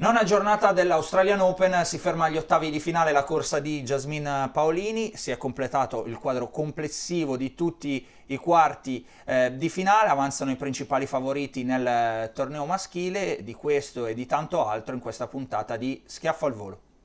Nona giornata dell'Australian Open, si ferma agli ottavi di finale la corsa di Jasmine Paolini, si è completato il quadro complessivo di tutti i quarti eh, di finale, avanzano i principali favoriti nel eh, torneo maschile, di questo e di tanto altro in questa puntata di Schiaffo al Volo.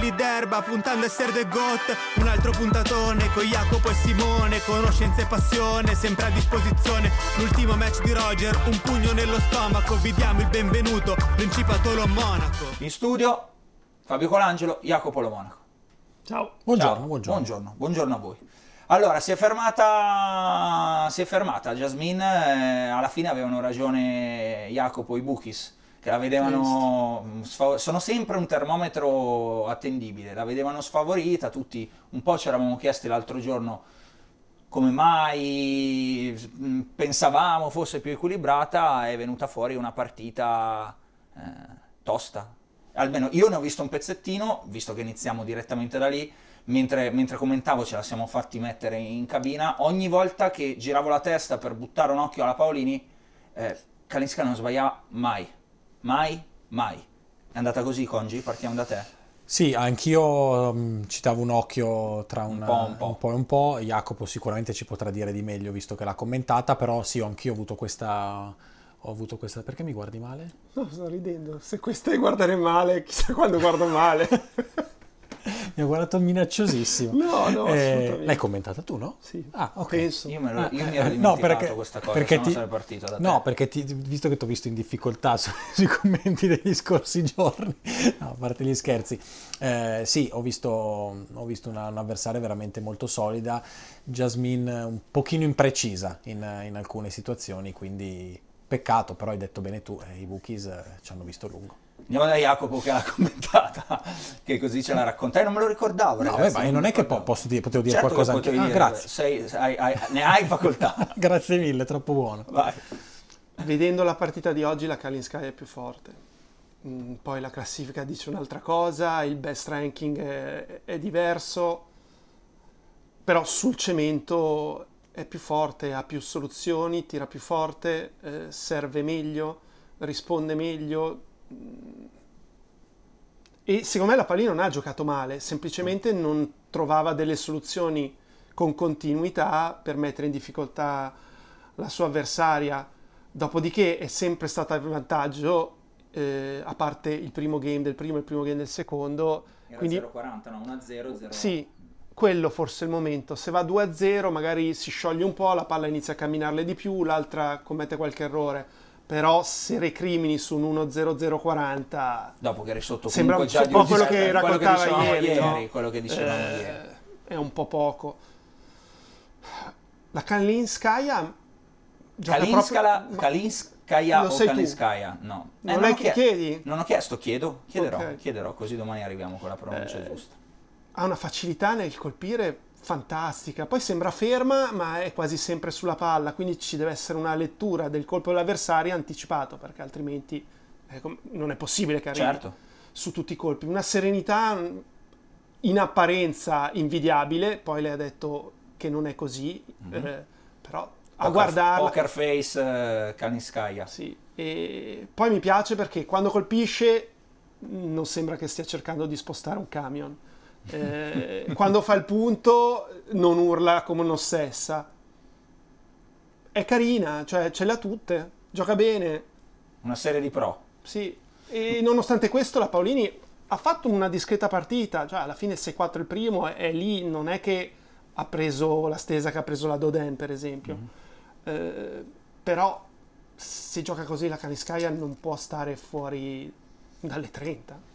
fili d'erba, puntando a essere the goat, un altro puntatone, con Jacopo e Simone, conoscenza e passione, sempre a disposizione, l'ultimo match di Roger, un pugno nello stomaco, vi diamo il benvenuto, Principato Lo Monaco. In studio Fabio Colangelo, Jacopo Lo Monaco. Ciao. Buongiorno, Ciao. buongiorno. buongiorno, buongiorno a voi. Allora, si è fermata, si è fermata Jasmine, eh, alla fine avevano ragione Jacopo, i Bookies, che la vedevano, mh, sfa- sono sempre un termometro attendibile, la vedevano sfavorita, tutti un po' ci eravamo chiesti l'altro giorno come mai mh, pensavamo fosse più equilibrata, è venuta fuori una partita eh, tosta. Almeno io ne ho visto un pezzettino, visto che iniziamo direttamente da lì, mentre, mentre commentavo ce la siamo fatti mettere in cabina, ogni volta che giravo la testa per buttare un occhio alla Paolini, eh, Kalinska non sbagliava mai, mai, mai. È andata così, Congi? Partiamo da te. Sì, anch'io mm, ci davo un occhio tra una- po', un po'. un po' e un po'. Jacopo sicuramente ci potrà dire di meglio visto che l'ha commentata, però sì, anch'io ho avuto questa... Ho avuto questa... Perché mi guardi male? No, sto ridendo. Se questo è guardare male, chissà quando guardo male. Mi ha guardato minacciosissimo. No, no, Eh, l'hai commentata tu, no? Sì, Ah, ok. penso. Io, me lo, io mi Eh, ero no, dimenticato perché- questa cosa, perché no ti- sarei partito da te. No, perché ti- visto che ti ho visto in difficoltà su- sui commenti degli scorsi giorni, no, a parte gli scherzi, eh, sì, ho visto, ho visto una, un'avversaria veramente molto solida, Jasmine un pochino imprecisa in, in alcune situazioni, quindi peccato, però hai detto bene tu, eh, i Bookies eh, ci hanno visto lungo. Andiamo da Jacopo che l'ha commentata, che così ce la racconta. E non me lo ricordavo, No, ragazzi, beh, non lo è che po- posso dire- potevo dire Certo qualcosa anche- potevi Ah, dire, grazie. sei- hai- hai- ne hai facoltà. Grazie mille, troppo buono. Vai. Vedendo la partita di oggi, la Kalinskaya è più forte. Mm, Poi la classifica dice un'altra cosa, il best ranking è, è diverso, però sul cemento è più forte, ha più soluzioni, tira più forte, eh, serve meglio, risponde meglio. E secondo me la Palina non ha giocato male, semplicemente non trovava delle soluzioni con continuità per mettere in difficoltà la sua avversaria. Dopodiché è sempre stata in vantaggio, eh, a parte il primo game del primo e il primo game del secondo. Era Quindi 0,40, no? 1-0, 0 sì, quello forse è il momento. Se va 2-0 magari si scioglie un po', la palla inizia a camminarle di più, l'altra commette qualche errore. Però se recrimini su un 1-0-0-40 Dopo che eri sotto sembra un po' un quello che quello raccontava dicevamo ieri, no? quello che dicevamo eh, ieri. è un po' poco. La Kalinskaya Kalinskala, proprio- Kalinskaya o sai tu? Kalinskaya? No. Eh, Non ho è che chie- chiedi? Non ho chiesto, chiedo, chiederò, Ok. chiederò, così domani arriviamo con la pronuncia Eh, giusta. ha una facilità nel colpire fantastica. Poi sembra ferma, ma è quasi sempre sulla palla, quindi ci deve essere una lettura del colpo dell'avversario anticipato, perché altrimenti Ecco, non è possibile che arrivi Certo. su tutti i colpi. Una serenità mh, in apparenza invidiabile, poi lei ha detto che non è così, eh, però a Poker- guardarla... Poker face eh, Kalinskaya. Sì, e poi mi piace perché quando colpisce mh, non sembra che stia cercando di spostare un camion. Eh, quando fa il punto non urla come un'ossessa. È carina, cioè ce l'ha tutte, gioca bene, Una serie di pro. sì. E nonostante questo la Paolini ha fatto una discreta partita, cioè alla fine 6-4 il primo è, è lì, non è che ha preso la stesa che ha preso la Doden per esempio. Eh, però se gioca così la Kaniskaya non può stare fuori dalle 30.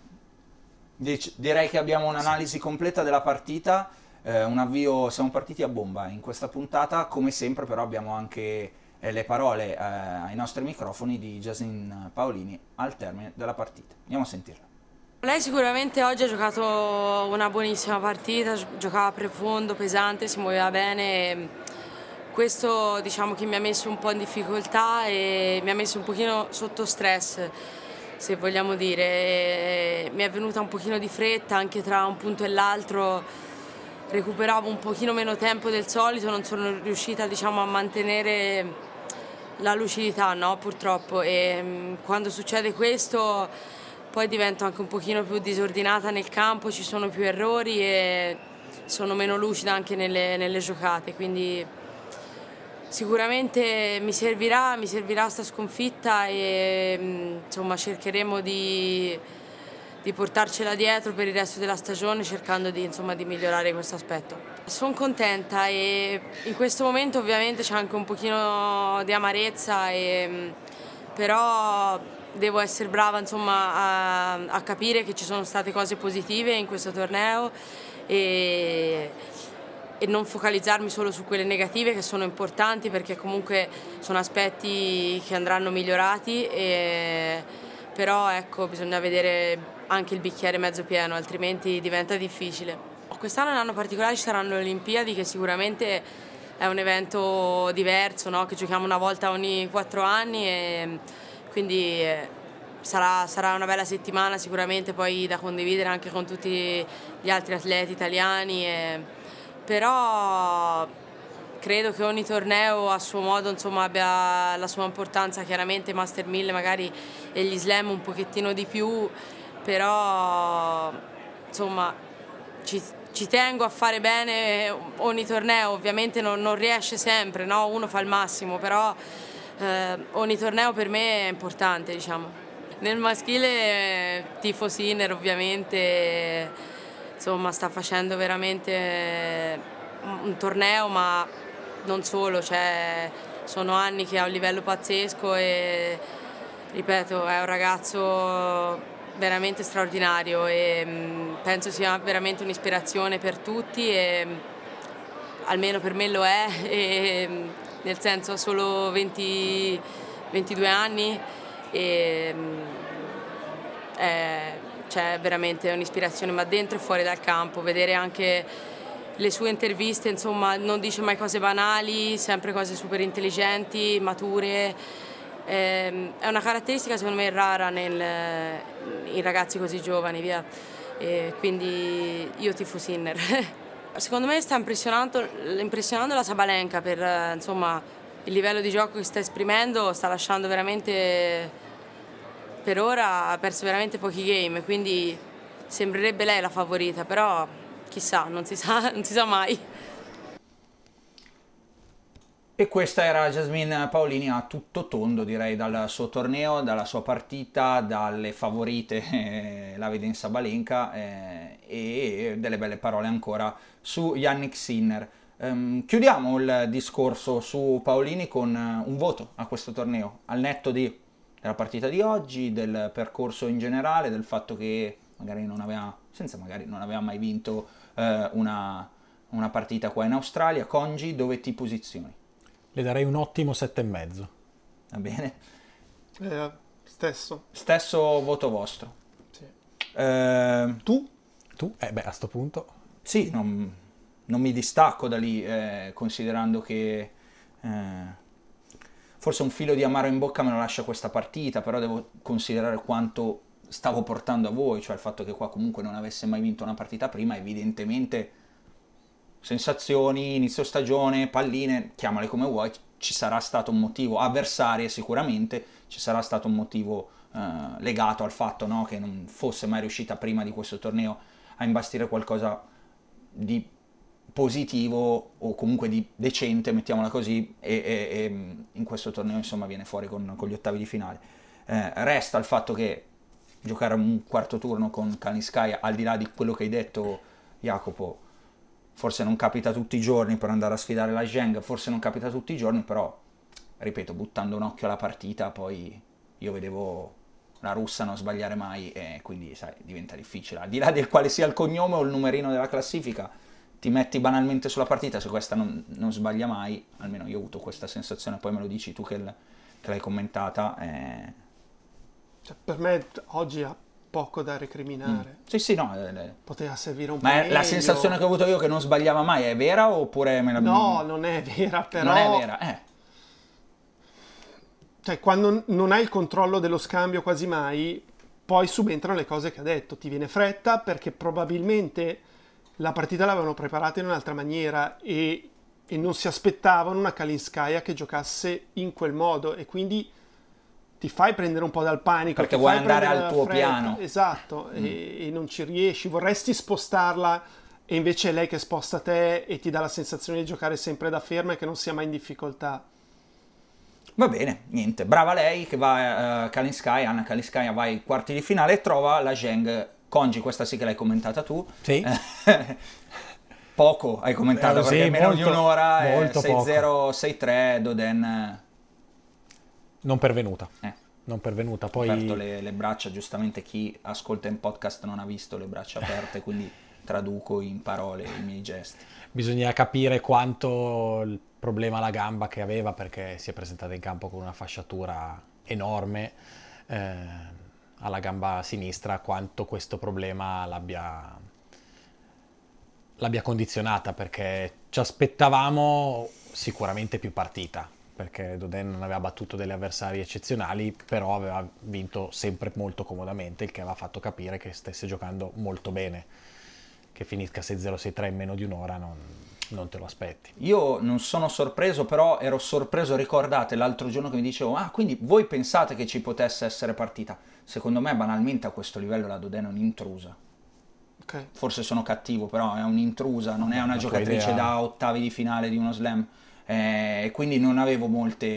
Direi che abbiamo un'analisi completa della partita, eh, un avvio, siamo partiti a bomba in questa puntata, come sempre però abbiamo anche eh, le parole eh, ai nostri microfoni di Jasmine Paolini al termine della partita. Andiamo a sentirla. Lei sicuramente oggi ha giocato una buonissima partita, gi- giocava profondo, pesante, si muoveva bene. Questo diciamo che mi ha messo un po' in difficoltà e mi ha messo un pochino sotto stress, se vogliamo dire. E Mi è venuta un pochino di fretta anche tra un punto e l'altro, recuperavo un pochino meno tempo del solito, non sono riuscita diciamo, a mantenere la lucidità, no? purtroppo. E mm, quando succede questo poi divento anche un pochino più disordinata nel campo, ci sono più errori e sono meno lucida anche nelle, nelle giocate. Quindi sicuramente mi servirà, mi servirà sta sconfitta e mm, insomma cercheremo di, di portarcela dietro per il resto della stagione cercando di, insomma, di migliorare questo aspetto. Sono contenta e in questo momento ovviamente c'è anche un pochino di amarezza, e, mm, però devo essere brava insomma, a, a capire che ci sono state cose positive in questo torneo e, e non focalizzarmi solo su quelle negative che sono importanti perché comunque sono aspetti che andranno migliorati, e, però ecco, bisogna vedere anche il bicchiere mezzo pieno, altrimenti diventa difficile. Quest'anno un anno particolare, ci saranno le Olimpiadi che sicuramente è un evento diverso, no? che giochiamo una volta ogni quattro anni e quindi eh, sarà, sarà una bella settimana sicuramente poi da condividere anche con tutti gli altri atleti italiani. e- però credo che ogni torneo a suo modo insomma, abbia la sua importanza, chiaramente Master 1000 magari e gli slam un pochettino di più, però insomma ci, ci tengo a fare bene ogni torneo, ovviamente non, non riesce sempre, no? uno fa il massimo, però eh, ogni torneo per me è importante. Diciamo. Nel maschile tifo Sinner ovviamente, insomma sta facendo veramente un, torneo, ma non solo, cioè, sono anni che ha un livello pazzesco e ripeto, è un ragazzo veramente straordinario e mh, penso sia veramente un'ispirazione per tutti e mh, almeno per me lo è, e, mh, nel senso ha solo 20 22 anni e è, cioè, veramente un'ispirazione ma dentro e fuori dal campo, vedere anche le sue interviste, insomma, non dice mai cose banali, sempre cose super intelligenti, mature. Ehm, È una caratteristica secondo me rara nel- in ragazzi così giovani, via. E quindi io tifo Sinner. Secondo me sta impressionando, la Sabalenka per insomma, il livello di gioco che sta esprimendo, sta lasciando veramente per ora ha perso veramente pochi game, quindi sembrerebbe lei la favorita, però chissà, non si sa, non si sa mai. E questa era Jasmine Paolini a tutto tondo, direi, dal suo torneo, dalla sua partita, dalle favorite, eh, la vede in Sabalenka, eh, e delle belle parole ancora su Yannick Sinner. Ehm, chiudiamo il discorso su Paolini con un voto a questo torneo, al netto di- della partita di oggi, del percorso in generale, del fatto che magari non aveva, senza magari non aveva mai vinto eh, una, una partita qua in Australia. Congi, dove ti posizioni? Le darei un ottimo 7,5. Va bene? Eh, stesso. Stesso voto vostro. Sì. Eh, tu? Tu? Eh beh, a sto punto. Sì, non, non mi distacco da lì, eh, considerando che eh, forse un filo di amaro in bocca me lo lascia questa partita, però devo considerare quanto stavo portando a voi, cioè il fatto che qua comunque non avesse mai vinto una partita prima, evidentemente sensazioni, inizio stagione, palline, chiamale come vuoi, ci sarà stato un motivo, avversarie sicuramente, ci sarà stato un motivo eh, legato al fatto no, che non fosse mai riuscita prima di questo torneo a imbastire qualcosa di positivo o comunque di decente, mettiamola così, e, e, e in questo torneo insomma viene fuori con, con gli ottavi di finale. Eh, resta il fatto che giocare un quarto turno con Kaliskaya, al di là di quello che hai detto Jacopo, forse non capita tutti i giorni per andare a sfidare la Zheng, forse non capita tutti i giorni, però, ripeto, buttando un occhio alla partita, poi io vedevo la russa non sbagliare mai e quindi, sai, diventa difficile. Al di là del quale sia il cognome o il numerino della classifica, ti metti banalmente sulla partita, se questa non, non sbaglia mai, almeno io ho avuto questa sensazione, poi me lo dici tu che, l- che l'hai commentata. Eh, cioè, per me oggi ha poco da recriminare. Mm. Sì, sì, no. Le... Eh, Poteva servire un po' Ma meglio. la sensazione che ho avuto io che non sbagliava mai è vera oppure me la... No, non è vera, però... Non è vera, eh. Cioè, quando non hai il controllo dello scambio quasi mai, poi subentrano le cose che ha detto. Ti viene fretta perché probabilmente la partita l'avevano preparata in un'altra maniera e, e non si aspettavano una Kalinskaya che giocasse in quel modo e quindi ti fai prendere un po' dal panico. Perché vuoi andare al tuo fretta. piano. Esatto, mm. e, e, non ci riesci. Vorresti spostarla e invece è lei che sposta te e ti dà la sensazione di giocare sempre da ferma e che non sia mai in difficoltà. Va bene, niente. Brava lei che va a uh, Kalinskaya, Anna Kalinskaya va ai quarti di finale e trova la Zheng. Congi, questa sì che l'hai commentata tu. Sì. poco hai commentato eh, perché sì, meno molto, di un'ora molto 6-0, 6-3, Doden non pervenuta. Eh. Non pervenuta. Poi... Ho aperto le, le, braccia, giustamente chi ascolta in podcast non ha visto le braccia aperte, quindi traduco in parole i miei gesti. Bisogna capire quanto il problema alla gamba che aveva perché si è presentata in campo con una fasciatura enorme eh, alla gamba sinistra, quanto questo problema l'abbia, l'abbia condizionata perché ci aspettavamo sicuramente più partita perché Doden non aveva battuto degli avversari eccezionali, però aveva vinto sempre molto comodamente, il che aveva fatto capire che stesse giocando molto bene. Che finisca 6-0-6-3 in meno di un'ora non, non te lo aspetti. Io non sono sorpreso, però ero sorpreso, ricordate l'altro giorno che mi dicevo, ah quindi voi pensate che ci potesse essere partita? Secondo me banalmente a questo livello la Doden è un'intrusa. Okay. Forse sono cattivo, però è un'intrusa, non è una giocatrice idea... da ottavi di finale di uno slam eh, e quindi non avevo molte,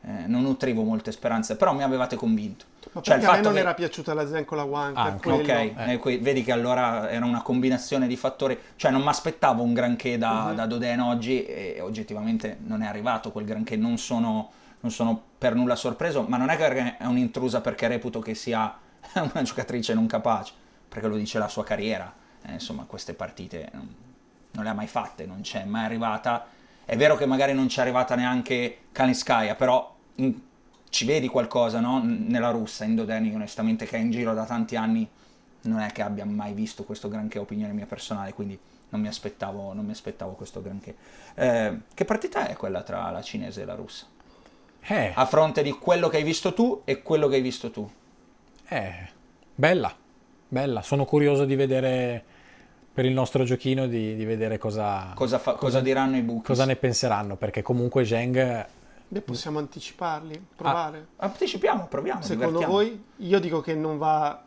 eh, non nutrivo molte speranze, però mi avevate convinto. Ma cioè, a me non che... era piaciuta la Zen con la One ah, ok, eh. vedi che allora era una combinazione di fattori, cioè non mi aspettavo un granché da, uh-huh. da Doden oggi e oggettivamente non è arrivato quel granché, non sono, non sono per nulla sorpreso, ma non è che è un'intrusa perché reputo che sia una giocatrice non capace, perché lo dice la sua carriera, eh, insomma queste partite non, non le ha mai fatte, non c'è mai arrivata è vero che magari non ci è arrivata neanche Kaliskaya, però in, ci vedi qualcosa no? nella russa, in Dodeni, onestamente, che è in giro da tanti anni, non è che abbia mai visto questo granché opinione mia personale, quindi non mi aspettavo, non mi aspettavo questo granché. Eh, che partita è quella tra la cinese e la russa? Eh. A fronte di quello che hai visto tu e quello che hai visto tu. Eh, bella, bella. Sono curioso di vedere per il nostro giochino di, di vedere cosa, cosa, fa, cosa, cosa, diranno i buchi. Cosa ne penseranno, perché comunque Zheng... Beh, possiamo anticiparli, provare. Ah, anticipiamo, proviamo. Secondo voi? Io dico che non va...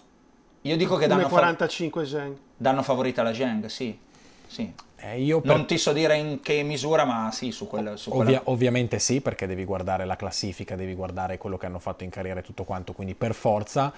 Io dico che danno, 45 fa- Zheng. danno favorita la Zheng, sì. sì. Eh, io per... Non ti so dire in che misura, ma sì, su quella... Su Ovvia- ovviamente sì, perché devi guardare la classifica, devi guardare quello che hanno fatto in carriera e tutto quanto, quindi per forza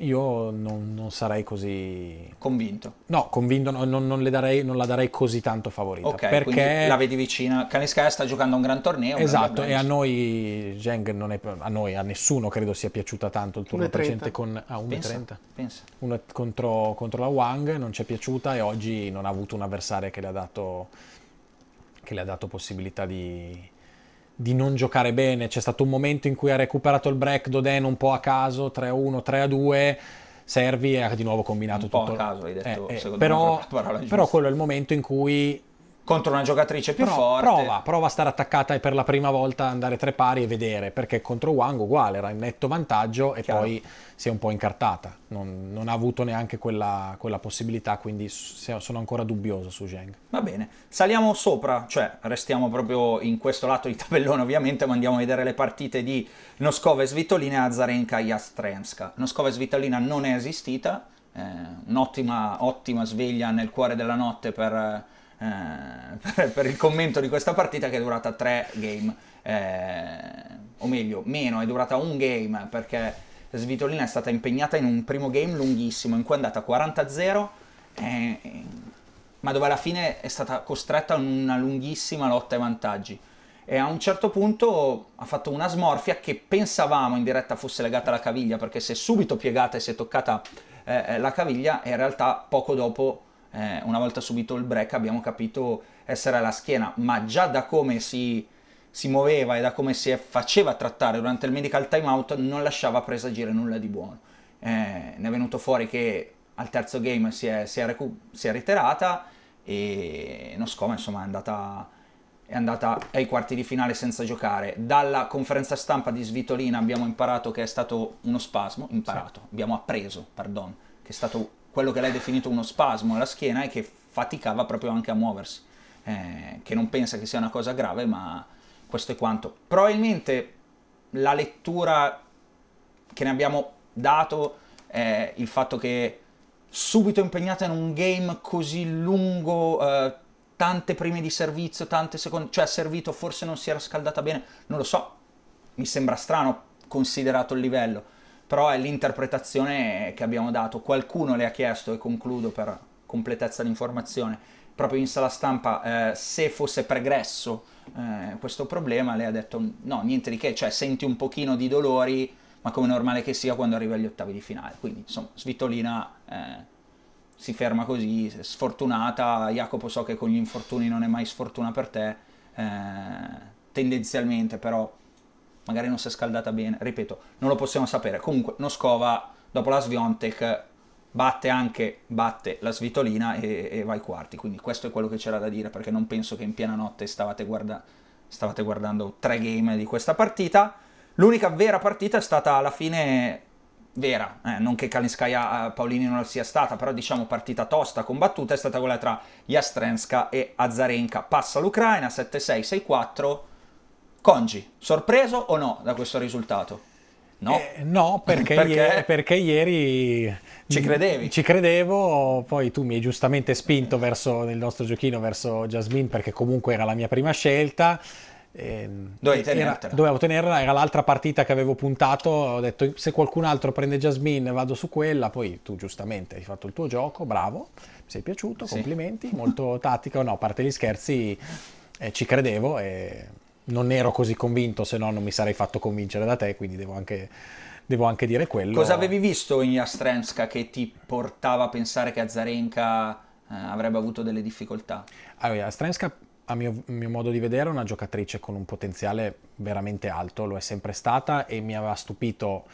io non, non, sarei così convinto. No, convinto no, non, non, darei, non, la darei così tanto favorita. Ok, perché la vedi vicina. Kaniskaya sta giocando un gran torneo. Esatto, e a noi Zheng non è a noi, a nessuno credo sia piaciuta tanto il turno precedente con ah, 1,30. Pensa, pensa. Una contro, contro, la Wang non ci è piaciuta e oggi non ha avuto un avversario che le ha dato, che le ha dato possibilità di di non giocare bene. C'è stato un momento in cui ha recuperato il break Doden un po' a caso, 3-1, 3-2. Servi e ha di nuovo combinato un tutto. a caso, hai detto, eh, eh, però, però quello è il momento in cui contro una giocatrice più Però forte. Prova, prova a stare attaccata e per la prima volta andare tre pari e vedere, perché contro Wang uguale, era in netto vantaggio e Chiaro. poi si è un po' incartata. Non, non ha avuto neanche quella, quella possibilità, quindi sono ancora dubbioso su Zheng. Va bene, saliamo sopra, cioè restiamo proprio in questo lato di tabellone ovviamente, ma andiamo a vedere le partite di Noskova e Svitolina e Azarenka Jastremska. Noskova e Svitolina non è esistita, eh, un'ottima ottima sveglia nel cuore della notte per, per, per il commento di questa partita che è durata tre game, eh, o meglio, meno, è durata un game perché Svitolina è stata impegnata in un primo game lunghissimo in cui è andata 40-0 eh, ma dove alla fine è stata costretta a una lunghissima lotta ai vantaggi. E a un certo punto ha fatto una smorfia che pensavamo in diretta fosse legata alla caviglia, perché si è subito piegata e si è toccata eh, la caviglia, e in realtà poco dopo, eh, una volta subito il break, abbiamo capito essere alla schiena, ma già da come si, si muoveva e da come si faceva trattare durante il medical timeout non lasciava presagire nulla di buono. Eh, ne è venuto fuori che al terzo game si è, si è, recu- si è ritirata e Noscoma insomma è andata, è andata ai quarti di finale senza giocare. Dalla conferenza stampa di Svitolina abbiamo imparato che è stato uno spasmo, imparato, abbiamo appreso, pardon, che è stato quello che lei ha definito uno spasmo alla schiena e che faticava proprio anche a muoversi, eh, che non pensa che sia una cosa grave, ma questo è quanto. Probabilmente la lettura che ne abbiamo dato è il fatto che subito impegnata in un game così lungo, eh, tante prime di servizio, tante seconde, cioè ha servito, forse non si era scaldata bene, non lo so, mi sembra strano considerato il livello, però è l'interpretazione che abbiamo dato. Qualcuno le ha chiesto, e concludo per completezza di informazione, proprio in sala stampa, eh, se fosse pregresso eh, questo problema, lei ha detto no, niente di che, cioè senti un pochino di dolori, ma come normale che sia quando arriva agli ottavi di finale. Quindi, insomma, Svitolina eh, si ferma così, sfortunata. Jacopo so che con gli infortuni non è mai sfortuna per te, eh, tendenzialmente, però magari non si è scaldata bene. Ripeto, non lo possiamo sapere. Comunque, Noscova, dopo la Sviontek, batte anche batte la Svitolina e, e va ai quarti. Quindi questo è quello che c'era da dire, perché non penso che in piena notte stavate, guarda- stavate guardando tre game di questa partita. L'unica vera partita è stata alla fine vera, eh, non che Kalinskaya Paolini non sia stata, però diciamo partita tosta, combattuta, è stata quella tra Jastrenska e Azarenka. Passa l'Ucraina 7-6, 6-4. Congi, sorpreso o no da questo risultato? No, Eh, no, perché, Perché? Ieri, perché ieri Ci credevi? Ci credevo, poi tu mi hai giustamente spinto verso nel nostro giochino verso Jasmine perché comunque era la mia prima scelta. Ehm, Dovevi tenertela. dovevo tenerla, era l'altra partita che avevo puntato. Ho detto se qualcun altro prende Jasmine vado su quella. Poi tu giustamente hai fatto il tuo gioco, bravo, mi sei piaciuto, Sì. complimenti, molto tattica. No, a parte gli scherzi, eh, ci credevo e non ero così convinto, se no non mi sarei fatto convincere da te, quindi devo anche, devo anche dire quello. Cosa avevi visto in Jastrenska che ti portava a pensare che Azarenka eh, avrebbe avuto delle difficoltà? Allora, Strenska, a mio, mio modo di vedere, è una giocatrice con un potenziale veramente alto, lo è sempre stata e mi aveva stupito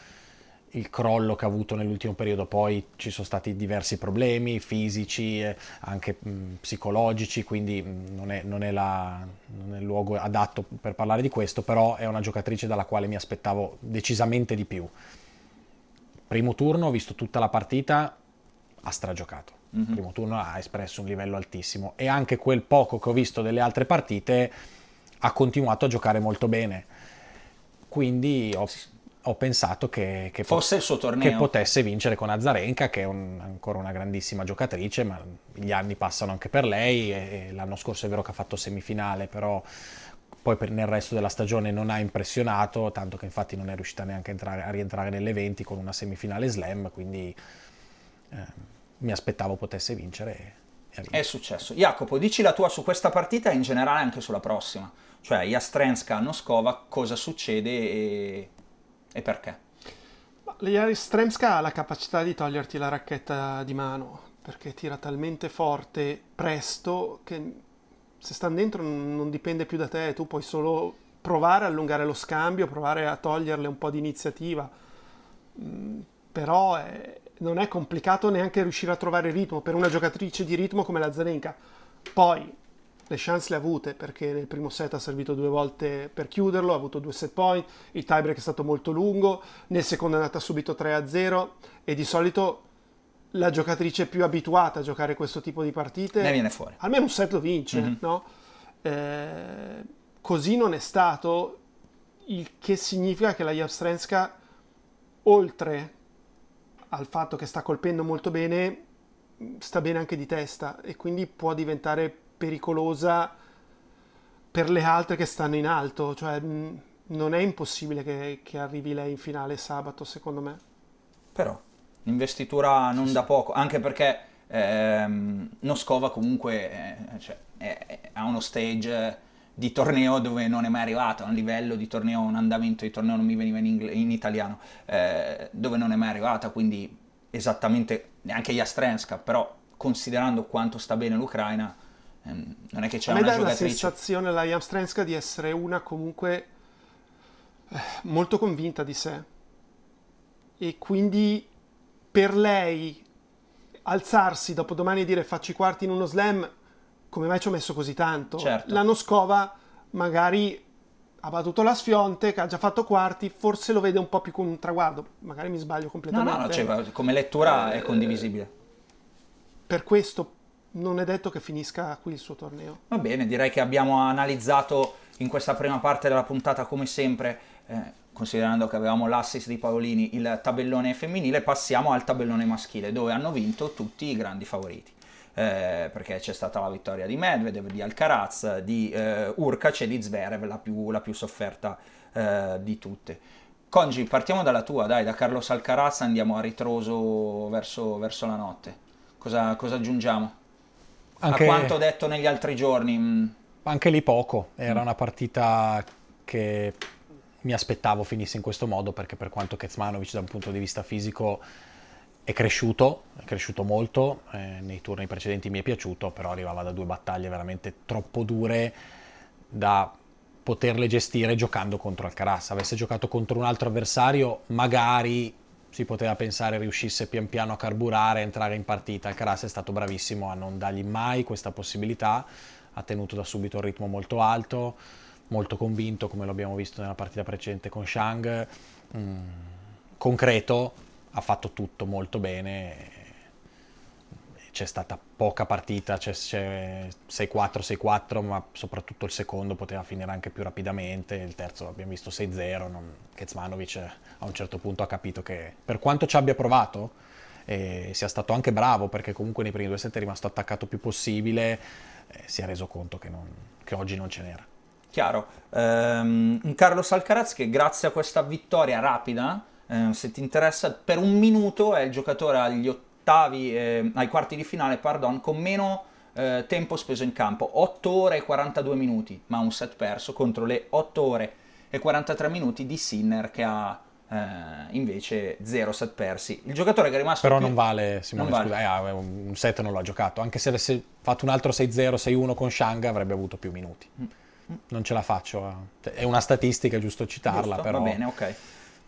il crollo che ha avuto nell'ultimo periodo. Poi ci sono stati diversi problemi fisici, anche mh, psicologici, quindi mh, non, è, non è la- non è il luogo adatto per parlare di questo, però è una giocatrice dalla quale mi aspettavo decisamente di più. Primo turno, ho visto tutta la partita, ha stragiocato. Mhm. Primo turno ha espresso un livello altissimo e anche quel poco che ho visto delle altre partite ha continuato a giocare molto bene. Quindi ho, ho pensato che, che Fosse il suo torneo. che potesse vincere con Azarenka, che è un- ancora una grandissima giocatrice, ma gli anni passano anche per lei. E, e l'anno scorso è vero che ha fatto semifinale, però poi per- nel resto della stagione non ha impressionato, tanto che infatti non è riuscita neanche a, entrare- a rientrare nelle 20 con una semifinale slam, quindi eh, mi aspettavo potesse vincere. E, e. È successo. Jacopo, dici la tua su questa partita e in generale anche sulla prossima. Cioè, Jastrenska, Noskova, cosa succede e, e perché? Stremska ha la capacità di toglierti la racchetta di mano perché tira talmente forte presto che se stanno dentro non dipende più da te, tu puoi solo provare a allungare lo scambio, provare a toglierle un po' di iniziativa. Mm, Però è- non è complicato neanche riuscire a trovare ritmo per una giocatrice di ritmo come la Zarenka. Poi le chance le ha avute perché nel primo set ha servito due volte per chiuderlo, ha avuto due set point, il tiebreak è stato molto lungo, nel secondo è andata subito 3-0 e di solito la giocatrice più abituata a giocare questo tipo di partite ne viene fuori. Almeno un set lo vince, mm-hmm. no? Eh, così non è stato, il che significa che la Javstrenska, oltre al fatto che sta colpendo molto bene, sta bene anche di testa e quindi può diventare pericolosa per le altre che stanno in alto, cioè non è impossibile che, che arrivi lei in finale sabato, secondo me. Però, investitura non da poco, anche perché ehm, Noscova comunque eh, cioè, è, è, ha uno stage di torneo dove non è mai arrivato, a un livello di torneo, un andamento di torneo, non mi veniva in, ingle- in italiano, eh, dove non è mai arrivata, quindi esattamente neanche Jastrenska, però considerando quanto sta bene l'Ucraina, non è che c'è a una me dà giocatrice... la sensazione la Jamstrenska di essere una comunque eh, molto convinta di sé. E quindi per lei alzarsi dopo domani e dire faccio i quarti in uno slam come mai ci ho messo così tanto? Certo. la Noscova magari ha battuto la Sfionte che ha già fatto quarti forse lo vede un po' più come un traguardo. Magari mi sbaglio completamente no no, no cioè, come lettura eh, è condivisibile. per questo non è detto che finisca qui il suo torneo. Va bene, direi che abbiamo analizzato in questa prima parte della puntata, come sempre, eh, considerando che avevamo l'assist di Paolini, il tabellone femminile, passiamo al tabellone maschile, dove hanno vinto tutti i grandi favoriti. Eh, perché c'è stata la vittoria di Medvedev, di Alcaraz, di eh, Urkac e di Zverev, la più, la più sofferta eh, di tutte. Congi, partiamo dalla tua, dai, da Carlos Alcaraz andiamo a ritroso verso, verso la notte. Cosa, cosa aggiungiamo? Anche, a quanto detto negli altri giorni. Mm. Anche lì poco, era una partita che mi aspettavo finisse in questo modo perché per quanto Kezmanovic da un punto di vista fisico è cresciuto, è cresciuto molto, eh, nei turni precedenti mi è piaciuto, però arrivava da due battaglie veramente troppo dure da poterle gestire giocando contro Alcaraz. Avesse giocato contro un altro avversario, magari si poteva pensare riuscisse pian piano a carburare, a entrare in partita. Alcaraz è stato bravissimo a non dargli mai questa possibilità, ha tenuto da subito un ritmo molto alto, molto convinto come lo abbiamo visto nella partita precedente con Shang, mm, concreto, ha fatto tutto molto bene c'è stata poca partita, c'è, c'è 6-4, 6-4, ma soprattutto il secondo poteva finire anche più rapidamente, il terzo abbiamo visto 6-0, non... Kezmanovic a un certo punto ha capito che per quanto ci abbia provato, eh, sia stato anche bravo perché comunque nei primi due set è rimasto attaccato più possibile, eh, si è reso conto che, non, che oggi non ce n'era. Chiaro, um, un Carlos Alcaraz che grazie a questa vittoria rapida, eh, se ti interessa, per un minuto è il giocatore agli ottavi ottavi, eh, ai quarti di finale, pardon, con meno eh, tempo speso in campo, 8 ore e 42 minuti, ma un set perso contro le 8 ore e 43 minuti di Sinner che ha eh, invece 0 set persi. Il giocatore che è rimasto Però più... non vale, Simone, non scusa, vale. Eh, un set non l'ha giocato, anche se avesse fatto un altro 6-0, 6-1 con Shang avrebbe avuto più minuti. Mm. Non ce la faccio, eh. è una statistica, è giusto citarla, giusto, però... Va bene, ok.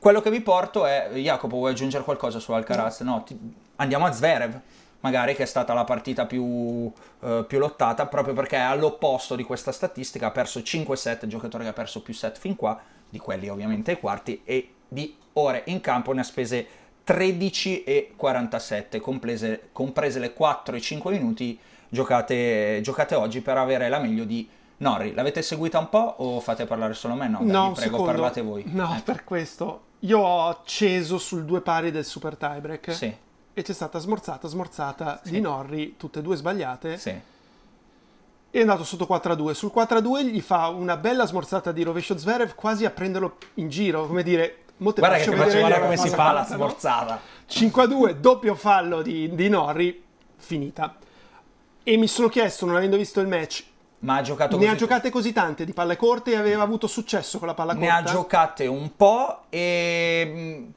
Quello che vi porto è, Jacopo, vuoi aggiungere qualcosa su Alcaraz? No, ti, andiamo a Zverev, magari che è stata la partita più, eh, più, lottata, proprio perché all'opposto di questa statistica ha perso 5 set, il giocatore che ha perso più set fin qua, di quelli ovviamente ai quarti, e di ore in campo ne ha spese 13 e 47, comprese, comprese le 4 e 5 minuti giocate, giocate oggi per avere la meglio di Norri. L'avete seguita un po' o fate parlare solo me? No, no dai, prego, secondo. parlate voi. No, ecco. per questo. Io ho acceso sul due pari del super tiebreak. Sì e c'è stata smorzata, smorzata sì. di Norri, tutte e due sbagliate. Sì. E è andato sotto 4-2. Sul 4-2 gli fa una bella smorzata di rovescio Zverev quasi a prenderlo in giro, come dire... Guarda che vedere guarda come si fa la smorzata. 5-2, doppio fallo di, di Norri, finita. E mi sono chiesto, non avendo visto il match, ma ha giocato ne così... ha giocate così tante di palle corte e aveva avuto successo con la palla ne corta? Ne ha giocate un po' e mm,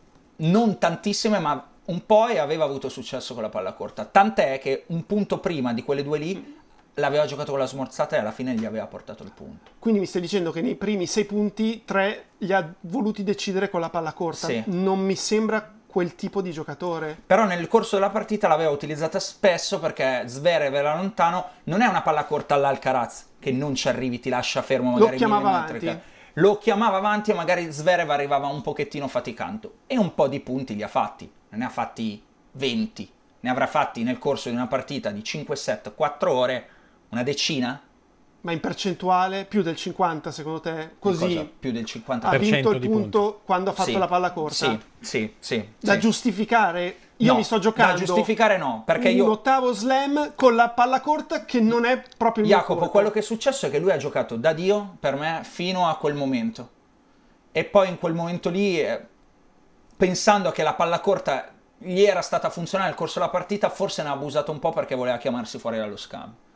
non tantissime, ma un po' e aveva avuto successo con la palla corta. Tant'è che un punto prima di quelle due lì l'aveva giocato con la smorzata e alla fine gli aveva portato il punto. Quindi mi stai dicendo che nei primi sei punti, tre li ha voluti decidere con la palla corta? Sì. Non mi sembra quel tipo di giocatore. Però nel corso della partita l'aveva utilizzata spesso perché Zverev era lontano, non è una palla corta all'Alcaraz che non ci arrivi, ti lascia fermo magari Lo chiamava avanti. Lo chiamava avanti e magari Zverev arrivava un pochettino faticando e un po' di punti li ha fatti, ne ha fatti 20, ne avrà fatti nel corso di una partita di 5 set, 4 ore, una decina? Ma in percentuale più del 50 secondo te? Così? Più del 50%. ha vinto il di punto quando ha fatto Sì, la palla corta? Sì, sì, sì. Da sì. giustificare? Io No, mi sto giocando Da giustificare no, perché un io... ottavo slam con la palla corta che non è proprio il mio Jacopo, quello che è successo è che lui ha giocato da Dio per me fino a quel momento. E poi in quel momento lì, eh, pensando che la palla corta gli era stata funzionale nel corso della partita, forse ne ha abusato un po' perché voleva chiamarsi fuori dallo scambio.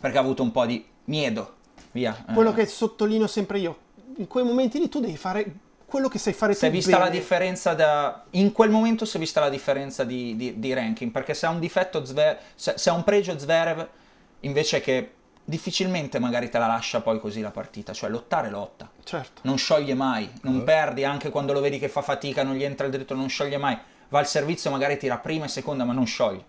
Perché ha avuto un po' di miedo. Via. eh. Quello che sottolineo sempre io, in quei momenti lì tu devi fare quello che sai fare Si è vista bene. la differenza da... In quel momento si è vista la differenza di, di- di ranking, perché se ha un difetto Zverev, se, se ha un pregio Zverev, invece che difficilmente magari te la lascia poi così la partita, cioè lottare lotta. Certo. non scioglie mai, non perdi anche quando lo vedi che fa fatica, non gli entra il dritto, non scioglie mai. Va al servizio, magari tira prima e seconda, ma non scioglie.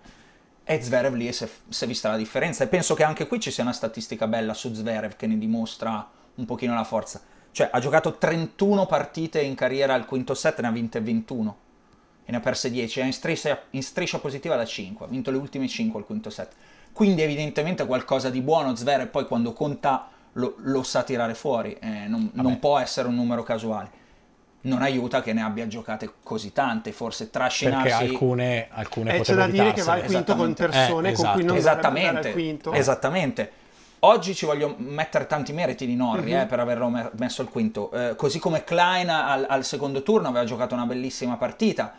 E Zverev lì si è, si è vista la differenza. E penso che anche qui ci sia una statistica bella su Zverev che ne dimostra un pochino la forza. Cioè, ha giocato 31 partite in carriera al quinto set, ne ha vinte 21. E ne ha perse 10. È in striscia, in striscia positiva da 5. Ha vinto le ultime 5 al quinto set. Quindi evidentemente qualcosa di buono Zverev poi quando conta lo, lo sa tirare fuori. Eh, non, non può essere un numero casuale. Non aiuta che ne abbia giocate così tante, forse trascinarsi... Perché alcune, alcune E c'è da dire che va al quinto con Esattamente. persone Eh, con cui esatto. non andare Esattamente, al quinto. esattamente. Oggi ci voglio mettere tanti meriti di Norri Mhm. eh, per averlo me- messo al quinto. Eh, così come Klein al, al secondo turno aveva giocato una bellissima partita.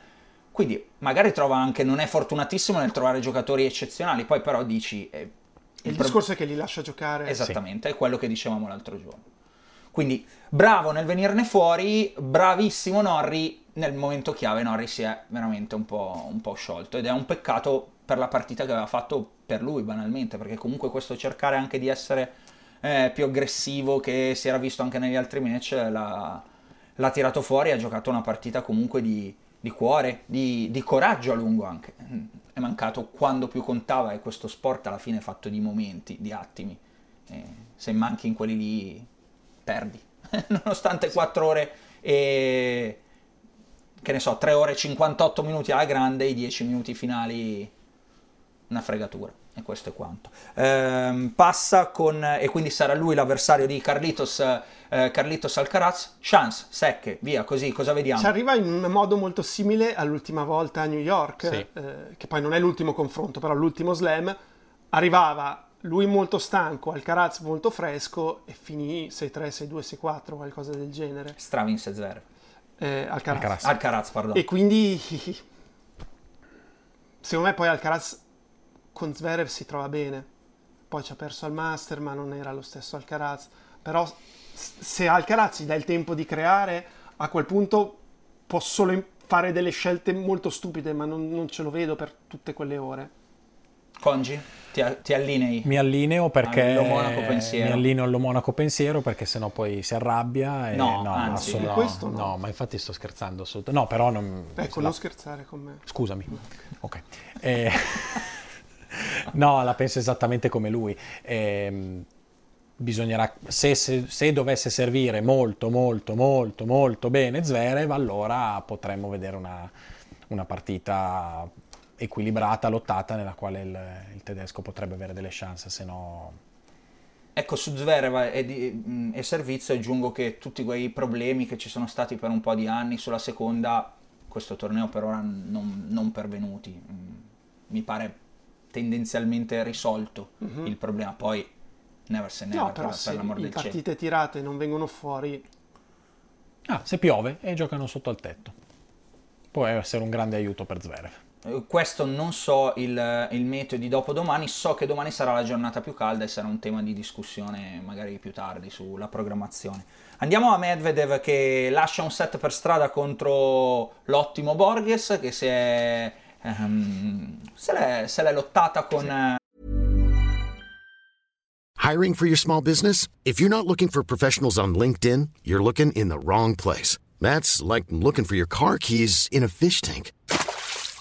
Quindi magari trova anche, non è fortunatissimo nel trovare giocatori eccezionali, poi però dici... eh, Il pro- discorso è che li lascia giocare. Esattamente, è quello che dicevamo l'altro giorno. Quindi bravo nel venirne fuori, bravissimo Norri, nel momento chiave Norri si è veramente un po', un po' sciolto ed è un peccato per la partita che aveva fatto per lui banalmente, perché comunque questo cercare anche di essere eh, più aggressivo che si era visto anche negli altri match l'ha, l'ha tirato fuori ha giocato una partita comunque di, di cuore, di, di coraggio a lungo anche. È mancato quando più contava e questo sport alla fine è fatto di momenti, di attimi. E se manchi in quelli lì perdi. Nonostante 4 ore e che ne so, 3 ore e 58 minuti alla grande, i 10 minuti finali una fregatura. E questo è quanto. Ehm, passa con, e quindi sarà lui l'avversario di Carlitos, eh, Carlitos Alcaraz. Chance, secche, via, così, cosa vediamo? Ci arriva in un modo molto simile all'ultima volta a New York, Sì. eh, che poi non è l'ultimo confronto, però l'ultimo slam. Arrivava lui molto stanco, Alcaraz molto fresco e finì 6-3, 6-2, 6-4, qualcosa del genere. Stravinse Zverev. Eh, Alcaraz. Alcaraz. Alcaraz, pardon. E quindi, secondo me poi Alcaraz con Zverev si trova bene. Poi ci ha perso al Master, ma non era lo stesso Alcaraz. Però se Alcaraz gli dà il tempo di creare, a quel punto può solo fare delle scelte molto stupide, ma non, non ce lo vedo per tutte quelle ore. Congi, ti, ti allinei. Mi allineo perché Allo Monaco pensiero. mi allineo allo Monaco pensiero perché sennò poi si arrabbia e No, no, anzi, assolut- questo no. no, ma infatti sto scherzando assolut- no però non Ecco, no, non scherzare con me. scusami ok Eh, no la penso esattamente come lui Ehm, bisognerà se, se- se dovesse servire molto molto molto molto bene Zverev allora potremmo vedere una, una partita equilibrata lottata nella quale il, il tedesco potrebbe avere delle chance se no Ecco, su Zverev e, di- e servizio aggiungo che tutti quei problemi che ci sono stati per un po' di anni sulla seconda, questo torneo per ora non, non pervenuti. Mm, Mi pare tendenzialmente risolto il problema. Poi, never say never. No, però per, se per l'amor del cielo. partite tirate non vengono fuori, Ah, se piove e giocano sotto al tetto. Può essere un grande aiuto per Zverev. Eh, Questo non so il, il meteo di dopodomani, so che domani sarà la giornata più calda e sarà un tema di discussione magari più tardi sulla programmazione. Andiamo a Medvedev che lascia un set per strada contro l'ottimo Borges che si è, ehm, se, l'è, se l'è lottata con... eh, Hiring for your small business? If you're not looking for professionals on LinkedIn, you're looking in the wrong place. That's like looking for your car keys in a fish tank.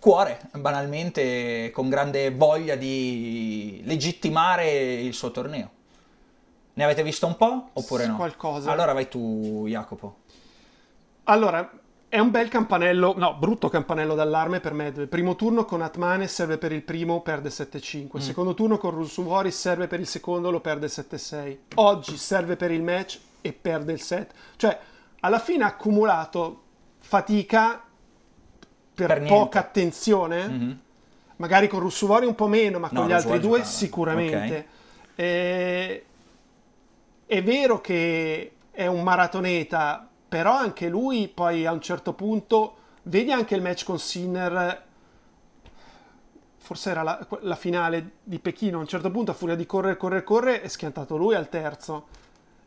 cuore, banalmente, con grande voglia di legittimare il suo torneo. Ne avete visto un po' oppure no? Qualcosa. Allora vai tu, Jacopo. Allora, è un bel campanello, no, brutto campanello d'allarme per Medvedev. Primo turno con Atmane serve per il primo, perde 7-5. Mm. Secondo turno con Rusuvori serve per il secondo, lo perde 7-6. Oggi serve per il match e perde il set. Cioè, alla fine ha accumulato fatica per, Per poca attenzione. Mhm. Magari con Russuvori un po' meno, ma No, con gli altri due giocava. sicuramente. Ok. Eh, è vero che è un maratoneta, però anche lui poi a un certo punto, vedi anche il match con Sinner, forse era la, la finale di Pechino, a un certo punto a furia di correre, correre, correre, è schiantato lui al terzo.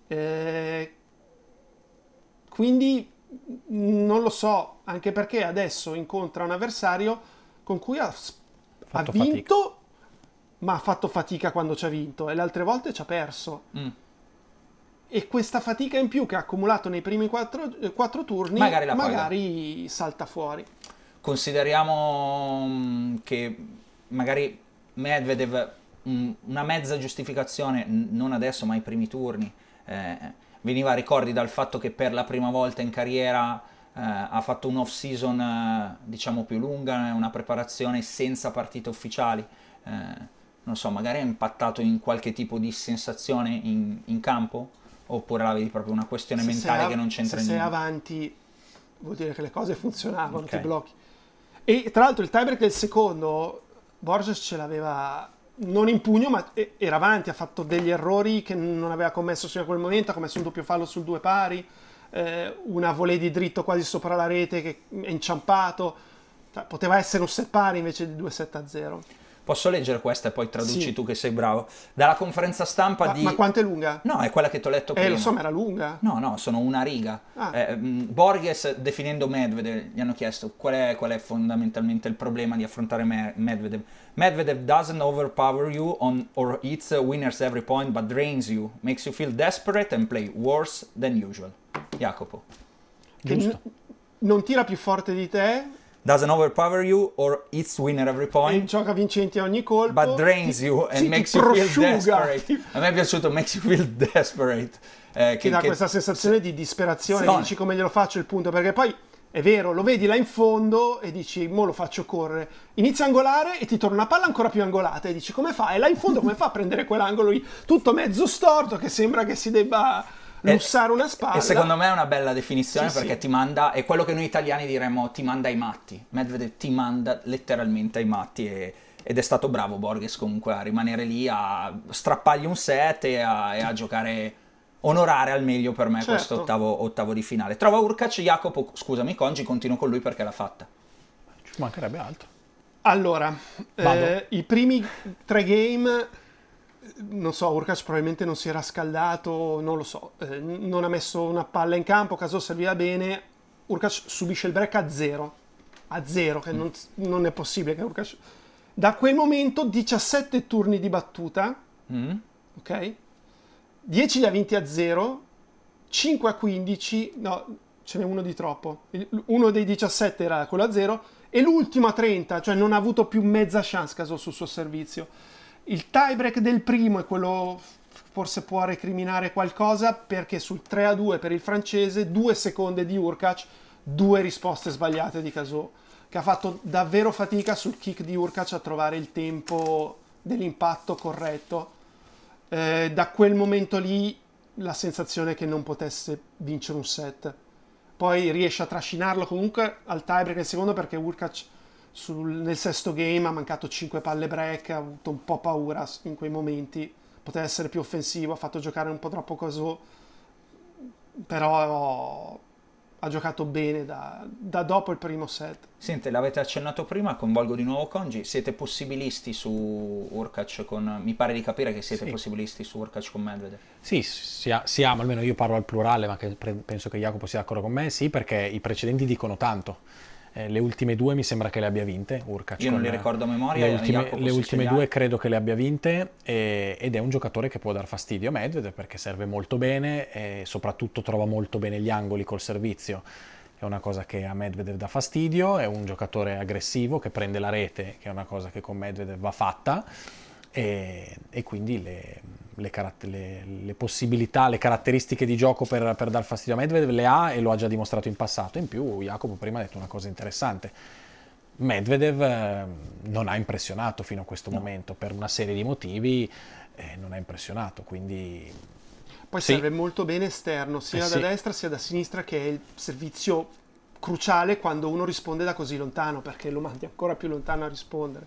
Eh, quindi non lo so, anche perché adesso incontra un avversario con cui ha, ha vinto, ma ha fatto fatica quando ci ha vinto e le altre volte ci ha perso. Mm. E questa fatica in più che ha accumulato nei primi quattro, eh, quattro turni Magari magari salta fuori. Consideriamo mm, che magari Medvedev mm, una mezza giustificazione, non adesso ma ai primi turni, eh, veniva ricordi dal fatto che per la prima volta in carriera eh, ha fatto un off season eh, diciamo più lunga, una preparazione senza partite ufficiali. Eh, non so, magari ha impattato in qualche tipo di sensazione in, in campo? Oppure la vedi proprio una questione Se mentale sei che av- non c'entra Se sei niente? avanti vuol dire che le cose funzionavano, Ok. ti blocchi. E tra l'altro il tiebreak del secondo, Borges ce l'aveva non in pugno, ma era avanti, ha fatto degli errori che non aveva commesso fino a quel momento, ha commesso un doppio fallo sul due pari, eh, una volée di dritto quasi sopra la rete che è inciampato. Cioè, poteva essere un set pari invece di 2 7 a 0. Posso leggere questa e poi traduci Sì. tu che sei bravo? Dalla conferenza stampa Ma, di... ma quanto è lunga? No, è quella che ti ho letto eh, prima. lo so, ma era lunga. No, no, sono una riga. Ah. Eh, mh, Borges, definendo Medvedev, gli hanno chiesto qual è, qual è fondamentalmente il problema di affrontare Me- Medvedev. Medvedev doesn't overpower you on, or hits winners every point, but drains you, makes you feel desperate and play worse than usual. Jacopo. Che Giusto. n- non tira più forte di te Doesn't overpower you or hits winner every e point, gioca vincenti a ogni colpo. but drains ti- you and sì, makes you feel desperate. ti- A me è piaciuto makes you feel desperate. Eh, Ti dà questa sensazione di disperazione, Sì. dici come glielo faccio il punto, perché poi è vero, lo vedi là in fondo e dici, mo lo faccio correre. Inizia a angolare e ti torna una palla ancora più angolata e dici, come fa? E là in fondo come fa a prendere quell'angolo lì, tutto mezzo storto, che sembra che si debba lussare una spalla. E secondo me è una bella definizione Sì, perché sì. ti manda, è quello che noi italiani diremmo ti manda ai matti. Medvedev ti manda letteralmente ai matti e- ed è stato bravo Borges comunque a rimanere lì, a strappargli un set e a, e a giocare, onorare al meglio per me Certo. questo ottavo, ottavo di finale. Trova Urkac, Jacopo, scusami Congi, continuo con lui perché l'ha fatta. Ci mancherebbe altro. Allora, eh, i primi tre game, non so, Urkac probabilmente non si era scaldato, non lo so, eh, non ha messo una palla in campo, caso serviva bene, Urkac subisce il break a zero, a zero, che non, non è possibile che Urkac... Da quel momento 17 turni di battuta, Mm? ok? 10 li ha vinti a 0, 5 a 15, no, ce n'è uno di troppo. Uno dei 17 era quello a 0 e l'ultimo a 30, cioè non ha avuto più mezza chance caso sul suo servizio. Il tiebreak del primo è quello forse può recriminare qualcosa perché sul 3 a 2 per il francese, due seconde di Urkac, due risposte sbagliate di Casò, che ha fatto davvero fatica sul kick di Urkac a trovare il tempo dell'impatto corretto. Eh, da quel momento lì la sensazione che non potesse vincere un set. Poi riesce a trascinarlo comunque al tiebreak nel secondo perché Urkac nel sesto game ha mancato 5 palle break, ha avuto un po' paura in quei momenti. Poteva essere più offensivo, ha fatto giocare un po' troppo Cosò, però ha giocato bene da, da dopo il primo set. Senti, l'avete accennato prima, coinvolgo di nuovo Congi, siete possibilisti su Urkac con... mi pare di capire che siete Sì. possibilisti su Urkac con Medvedev. Sì, sia- siamo, almeno io parlo al plurale, ma che penso che Jacopo sia d'accordo con me, sì, perché i precedenti dicono tanto. Eh, le ultime due mi sembra che le abbia vinte Urkac. Io non le ricordo a memoria, Le ultime, le ultime due credo che le abbia vinte e- ed è un giocatore che può dar fastidio a Medvedev perché serve molto bene e soprattutto trova molto bene gli angoli col servizio. È una cosa che a Medvedev dà fastidio, è un giocatore aggressivo che prende la rete, che è una cosa che con Medvedev va fatta e, e quindi le, le caratt- le- le possibilità, le caratteristiche di gioco per, per dar fastidio a Medvedev le ha e lo ha già dimostrato in passato. In più Jacopo prima ha detto una cosa interessante. Medvedev eh, non ha impressionato fino a questo momento per una serie di motivi, eh, non ha impressionato, quindi Poi Sì. serve molto bene esterno, sia Eh da sì. destra sia da sinistra, che è il servizio cruciale quando uno risponde da così lontano, perché lo mandi ancora più lontano a rispondere.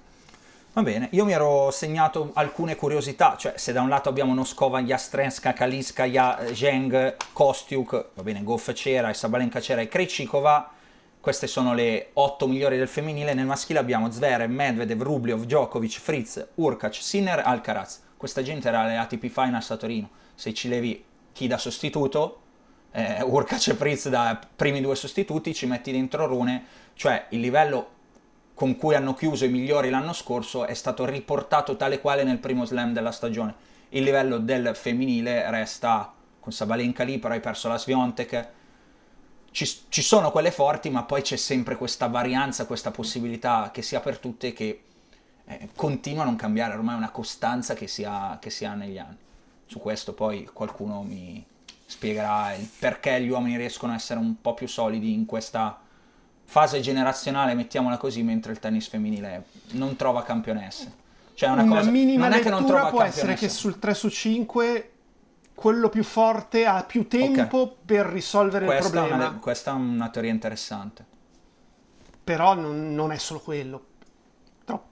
Va bene, io mi ero segnato alcune curiosità, cioè se da un lato abbiamo Noskova, Jastrenska, Kalinskaya, Zheng, Kostiuk, va bene, Goff c'era, Sabalenka c'era e Krejcikova, queste sono le otto migliori del femminile, nel maschile abbiamo Zverev, Medvedev, Rublev, Djokovic, Fritz, Urkac, Sinner, Alcaraz. Questa gente era alle ATP Finals a Torino, se ci levi chi da sostituto, eh, Urkac e Fritz da primi due sostituti, ci metti dentro Rune, cioè il livello con cui hanno chiuso i migliori l'anno scorso è stato riportato tale quale nel primo slam della stagione. Il livello del femminile resta con Sabalenka lì, però hai perso la Sviontek. Ci, ci sono quelle forti, ma poi c'è sempre questa varianza, questa possibilità che sia per tutte che eh, continua a non cambiare, ormai è una costanza che si, ha, che si ha negli anni. Su questo poi qualcuno mi spiegherà il perché gli uomini riescono a essere un po' più solidi in questa fase generazionale, mettiamola così, mentre il tennis femminile non trova campionesse. Cioè, una, Una cosa, minima non è che non trova può essere che sul 3 su 5 quello più forte ha più tempo per risolvere il Questa è, problema. una, questa è una teoria interessante. Però non, non è solo quello. Tro-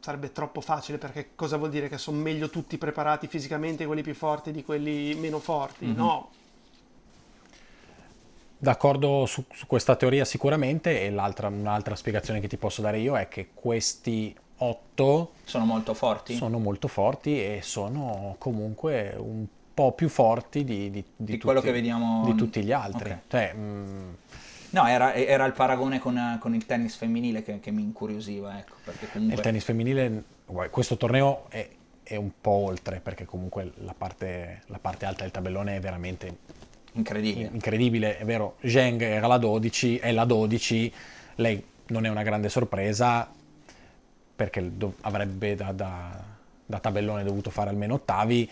Sarebbe troppo facile perché cosa vuol dire? Che sono meglio tutti preparati fisicamente quelli più forti di quelli meno forti? Mhm. No, D'accordo su, su questa teoria sicuramente e l'altra, un'altra spiegazione che ti posso dare io è che questi otto Sono molto forti. sono molto forti e sono comunque un po' più forti di, di- di Di quello tutti- che vediamo- di tutti gli altri. Ok. Cioè, mm, No, era, era il paragone con, con il tennis femminile che, che mi incuriosiva, ecco, perché comunque... il tennis femminile, questo torneo è, è un po' oltre perché comunque la parte, la parte alta del tabellone è veramente Incredibile. incredibile, è vero, Zheng era la 12, è la 12, lei non è una grande sorpresa perché do- avrebbe da, da- da tabellone dovuto fare almeno ottavi,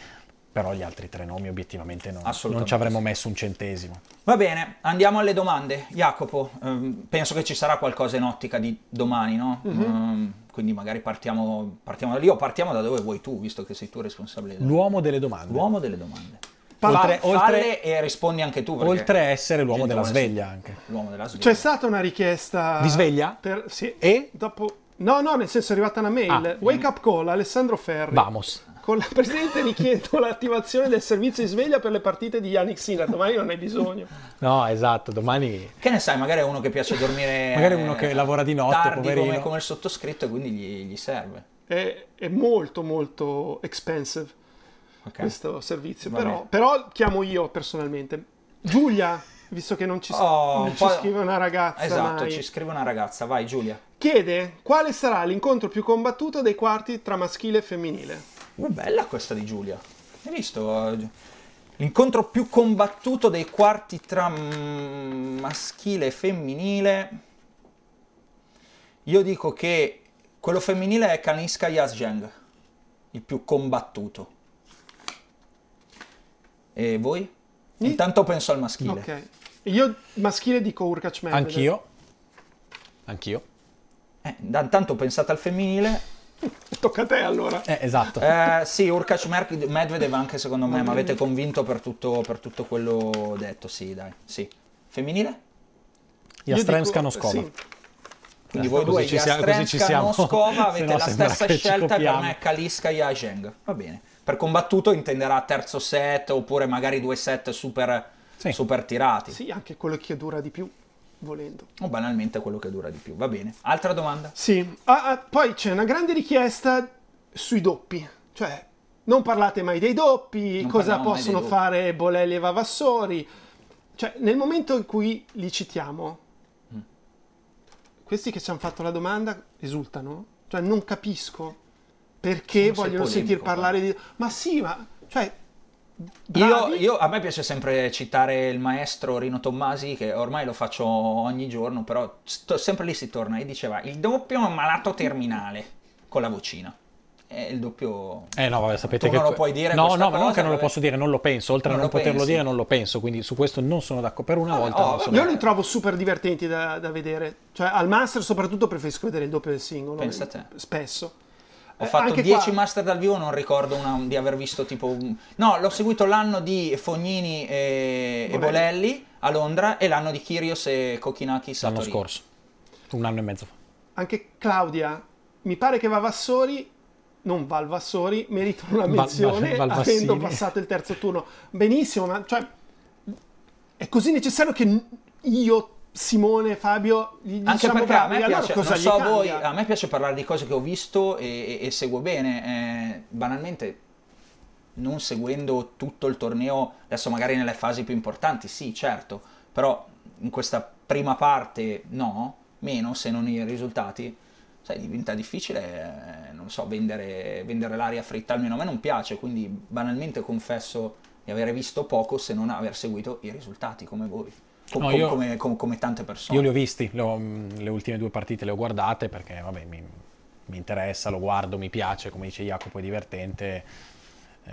però gli altri tre nomi obiettivamente non, Assolutamente non ci avremmo messo un centesimo. Va bene, andiamo alle domande. Jacopo, ehm, penso che ci sarà qualcosa in ottica di domani, no? Mhm. Ehm, quindi magari partiamo, partiamo da lì o partiamo da dove vuoi tu, visto che sei tu responsabile. L'uomo delle domande. L'uomo delle domande. Oltre- Fa- oltre- e rispondi anche tu. perché Oltre a essere l'uomo della sveglia anche. L'uomo della sveglia. c'è stata una richiesta Di sveglia? per- sì. E? Dopo... No, no, nel senso è arrivata una mail. Ah. Wake up call, Alessandro Ferri. Vamos. Con la Presidente vi chiedo l'attivazione del servizio di sveglia per le partite di Yannick Sinner. Domani non hai bisogno. No, esatto, domani Che ne sai, magari è uno che piace dormire... Magari uno che lavora di notte, tardi poverino. Come, come il sottoscritto e quindi gli, gli serve. È, è molto, molto expensive Ok. questo servizio. Però, però chiamo io personalmente. Giulia, visto che non ci, Oh, non ci scrive una ragazza Esatto, mai. ci scrive una ragazza. Vai Giulia. Chiede quale sarà l'incontro più combattuto dei quarti tra maschile e femminile. Uh, bella questa di Giulia. Hai visto? eh, L'incontro più combattuto dei quarti tra mm, maschile e femminile. Io dico che quello femminile è Kaniska Yazheng, il più combattuto. E voi? Intanto penso al maschile. Ok. Io maschile dico Urkac Medvedev. anch'io. Anch'io. Eh, da- intanto pensate al femminile. Tocca a te allora. Eh, esatto. Eh, sì, Urkac Medvedev anche secondo me, mi avete convinto per tutto, per tutto quello detto, sì, dai, sì. Femminile? Jastremska Noskova. sì. Quindi voi due, Jastremska, siamo. Moskova, avete la stessa scelta, per me Kaliska e Zheng. Va bene. Per combattuto intenderà terzo set, oppure magari due set super, Sì. super tirati. Sì, anche quello che dura di più, volendo. O banalmente quello che dura di più. Va bene. Altra domanda? Sì, Ah, ah, poi c'è una grande richiesta sui doppi, cioè non parlate mai dei doppi, Non cosa possono doppi. fare Bolelli e Vavassori, cioè nel momento in cui li citiamo, Mm. questi che ci hanno fatto la domanda esultano, cioè non capisco perché vogliono sentir parlare di... Ma sì, ma... cioè... Io, io- a me piace sempre citare il maestro Rino Tommasi, che ormai lo faccio ogni giorno, però sto- sempre lì si torna e diceva il doppio è un malato terminale con la vocina. E il doppio... Eh no, vabbè, sapete Tu che... non lo puoi dire No, no, ma non cosa, che non lo vabbè. posso dire, non lo penso. Oltre Non a non lo poterlo pensi? dire, non lo penso. Quindi su questo non sono d'accordo. Per una volta oh, non sono Io vabbè. li trovo super divertenti da, da vedere. Cioè, al master soprattutto preferisco vedere il doppio del singolo. Pensa a te. Spesso. Ho fatto anche 10 qua- master dal vivo, non ricordo una- di aver visto tipo... un- No, l'ho seguito l'anno di Fognini e, e Bolelli. A Londra e l'anno di Kyrgios e Kokinakis a l'anno scorso. Un anno e mezzo fa. Anche Claudia, mi pare che Vavassori, non Valvassori, meritano una Val- menzione Val- Valvassini. avendo passato il terzo turno. Benissimo, ma cioè, è così necessario che io, Simone, Fabio, gli Anche diciamo perché a bravi, me, allora piace, gli so a voi, a me piace parlare di cose che ho visto e, e- e seguo bene. eh, banalmente, non seguendo tutto il torneo, adesso magari nelle fasi più importanti, sì, certo, però in questa prima parte no, meno se non i risultati. Sai, diventa difficile, eh, non so, vendere, vendere l'aria fritta, almeno a me non piace, quindi banalmente confesso di avere visto poco se non aver seguito i risultati come voi, Com- No, io- come, com- come tante persone. Io li ho visti, le, ho- le ultime due partite le ho guardate perché vabbè, mi, mi interessa, lo guardo, mi piace, come dice Jacopo è divertente,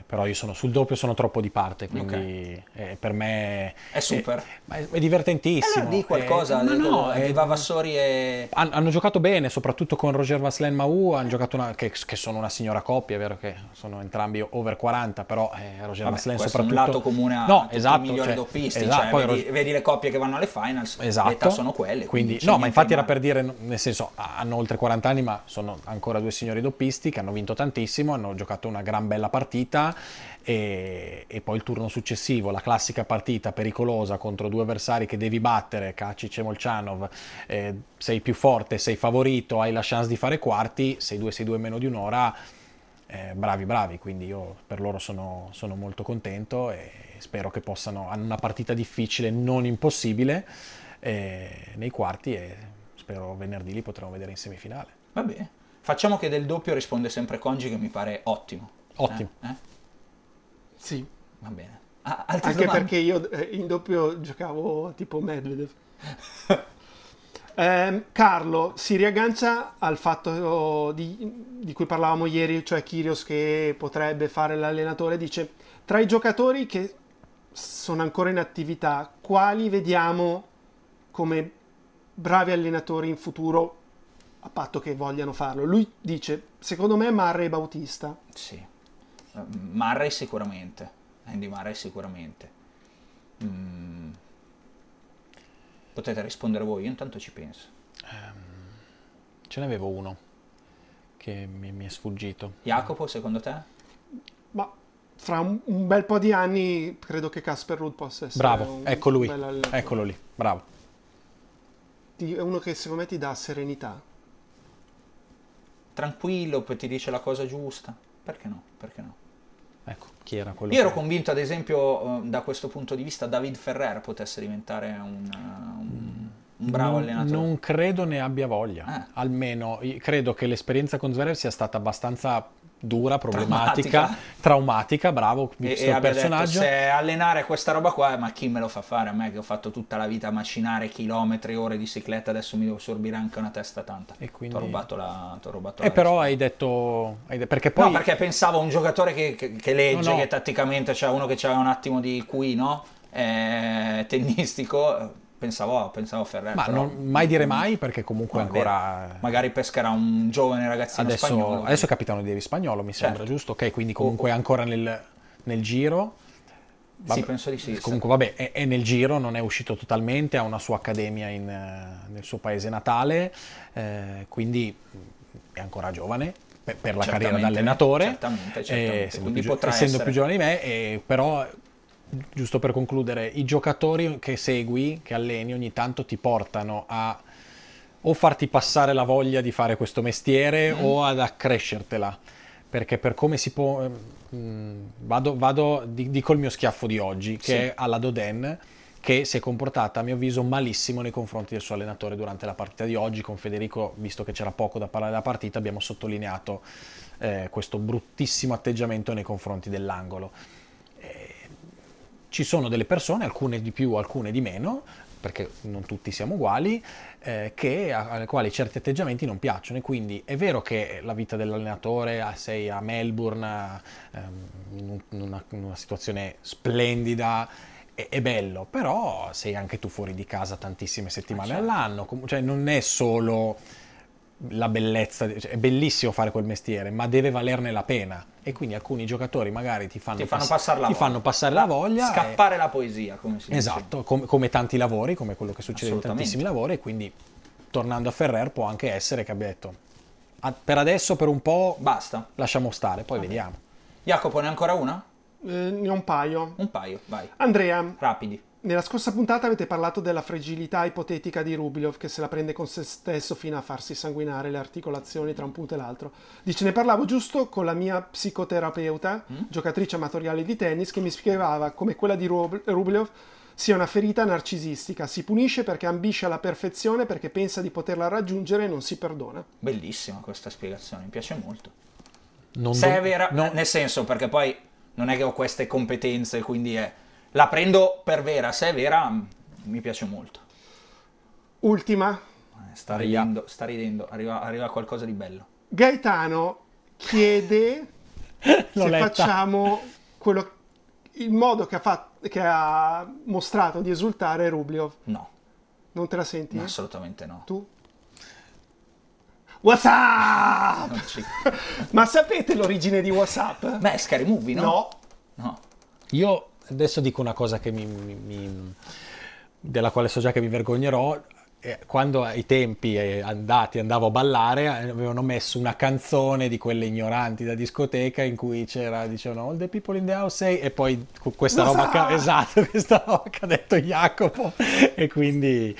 però io sono sul doppio, sono troppo di parte, quindi eh, per me È super. ma è, è divertentissimo. Allora di qualcosa, Eh, no, eh, Vavassori e... han- hanno giocato bene, soprattutto con Roger Vaslen Mau, hanno giocato una, che, che sono una signora coppia, è vero che sono entrambi over 40, però eh, Roger Vabbè, Vaslen questo è un soprattutto... lato comune a no, esatto, i migliori cioè, doppisti, esatto, cioè, poi vedi, Ro- vedi le coppie che vanno alle finals, Esatto. l'età sono quelle. Quindi, c'è no, ma infatti di era per dire, nel senso, hanno oltre 40 anni, ma sono ancora due signori doppisti che hanno vinto tantissimo, hanno giocato una gran bella partita e, e poi il turno successivo, la classica partita pericolosa contro due avversari che devi battere, Kacic e Molchanov, eh, sei più forte, sei favorito, hai la chance di fare quarti, 6-2, 6-2 meno di un'ora, eh, bravi, bravi, quindi io per loro sono, sono molto contento e spero che possano, hanno una partita difficile, non impossibile, eh, nei quarti e spero venerdì li potremo vedere in semifinale. Va bene. Facciamo che del doppio risponde sempre Congi, che mi pare ottimo. Ottimo. Eh? Eh? Sì, Va bene. Ah, anche domande? perché io eh, in doppio giocavo tipo Medvedev. Ehm, Carlo si riaggancia al fatto di, di cui parlavamo ieri, cioè Kyrgios che potrebbe fare l'allenatore, dice tra i giocatori che sono ancora in attività, quali vediamo come bravi allenatori in futuro, a patto che vogliano farlo? Lui dice, secondo me Marre e Bautista. Sì. Eh, Murray sicuramente. Andy Murray sicuramente. Mm. Potete rispondere voi, io intanto ci penso. Ce n'avevo uno che mi, mi è sfuggito. Jacopo, secondo te? Ma fra un, un bel po' di anni credo che Casper Ruud possa essere Bravo, un ecco lui, eccolo lì, bravo. È uno che secondo me ti dà serenità. Tranquillo, poi ti dice la cosa giusta. Perché no? Perché no? Ecco, chi era quello? Io ero che- convinto, ad esempio, eh, da questo punto di vista, David Ferrer potesse diventare un, eh, un- un bravo non, allenatore. non credo ne abbia voglia. Ah. Almeno credo che l'esperienza con Zverev sia stata abbastanza dura, problematica, Traumatica. traumatica, bravo, visto e il abbia detto, personaggio. se allenare questa roba qua, ma chi me lo fa fare? A me che ho fatto tutta la vita macinare chilometri, ore di cicletta, adesso mi devo sorbire anche una testa tanta. E quindi- Ti ho rubato la... t'ho rubato E la però risposta. hai detto... hai de- perché poi... No, perché pensavo a un giocatore che, che- che legge, No, no. che tatticamente, cioè uno che aveva un attimo di QI, no? Eh, tennistico, pensavo, pensavo a Ferrer. Ma non mai dire mai perché comunque vero. ancora... Magari pescherà un giovane ragazzino Adesso, spagnolo. adesso è capitano di Spagnolo, mi sembra, Certo. giusto? Ok, quindi comunque è ancora nel, nel giro. Sì, Vabbè, penso di sì. Comunque, vabbè, è, è nel giro, non è uscito totalmente, ha una sua accademia in, eh, nel suo paese natale, eh, quindi è ancora giovane per, per la carriera da allenatore, certamente, eh, certamente, essendo, quindi più, essendo essere. più giovane di me, eh, però giusto per concludere, i giocatori che segui, che alleni, ogni tanto ti portano a o farti passare la voglia di fare questo mestiere mm. o ad accrescertela. Perché per come si può... Mh, mm, vado, vado dico il mio schiaffo di oggi, che sì. è alla Doden, che si è comportata a mio avviso malissimo nei confronti del suo allenatore durante la partita di oggi. Con Federico, visto che c'era poco da parlare della partita, abbiamo sottolineato eh, questo bruttissimo atteggiamento nei confronti dell'angolo. Eh, ci sono delle persone, alcune di più, alcune di meno, perché non tutti siamo uguali, eh, che, alle quali certi atteggiamenti non piacciono e quindi è vero che la vita dell'allenatore, ah, sei a Melbourne, ehm, in, una, in, una, situazione splendida, è, è, bello, però sei anche tu fuori di casa tantissime settimane ah, certo. all'anno, cioè non è solo la bellezza, cioè è bellissimo fare quel mestiere, ma deve valerne la pena. E quindi alcuni giocatori magari ti fanno, ti fanno, pass- passare, la ti fanno passare la voglia. Scappare e... la poesia, come si dice. Esatto, com- come tanti lavori, come quello che succede in tantissimi lavori. E quindi, tornando a Ferrer, può anche essere che abbia detto, per adesso, per un po', basta. Lasciamo stare, poi okay. vediamo. Jacopo, ne ha ancora una? Eh, ne ho un paio. Un paio, vai. Andrea. Rapidi. Nella scorsa puntata avete parlato della fragilità ipotetica di Rubilov che se la prende con se stesso fino a farsi sanguinare le articolazioni tra un punto e l'altro. Dice, ne parlavo giusto con la mia psicoterapeuta, mm? giocatrice amatoriale di tennis, che mi spiegava come quella di Rubilov sia una ferita narcisistica. Si punisce perché ambisce alla perfezione, perché pensa di poterla raggiungere e non si perdona. Bellissima questa spiegazione, mi piace molto. Non se do... è vera, no. nel senso, perché poi non è che ho queste competenze, quindi è la prendo per vera, se è vera mi piace molto. Ultima. Eh, sta ridendo, sta ridendo. Arriva, arriva qualcosa di bello. Gaetano chiede se letta. facciamo quello, il modo che ha, fatto, che ha mostrato di esultare Rubliov. No. Non te la senti? No, assolutamente no. Tu? WhatsApp! Ma sapete l'origine di WhatsApp? Beh, Scary Movie, no? No. No. Io adesso dico una cosa mi, mi, della quale so già che mi vergognerò. Quando ai tempi andati andavo a ballare, avevano messo una canzone di quelle ignoranti da discoteca in cui c'era, dicevano All the people in the house say, e poi questa roba, che, esatto, questa roba che ha detto Jacopo. E quindi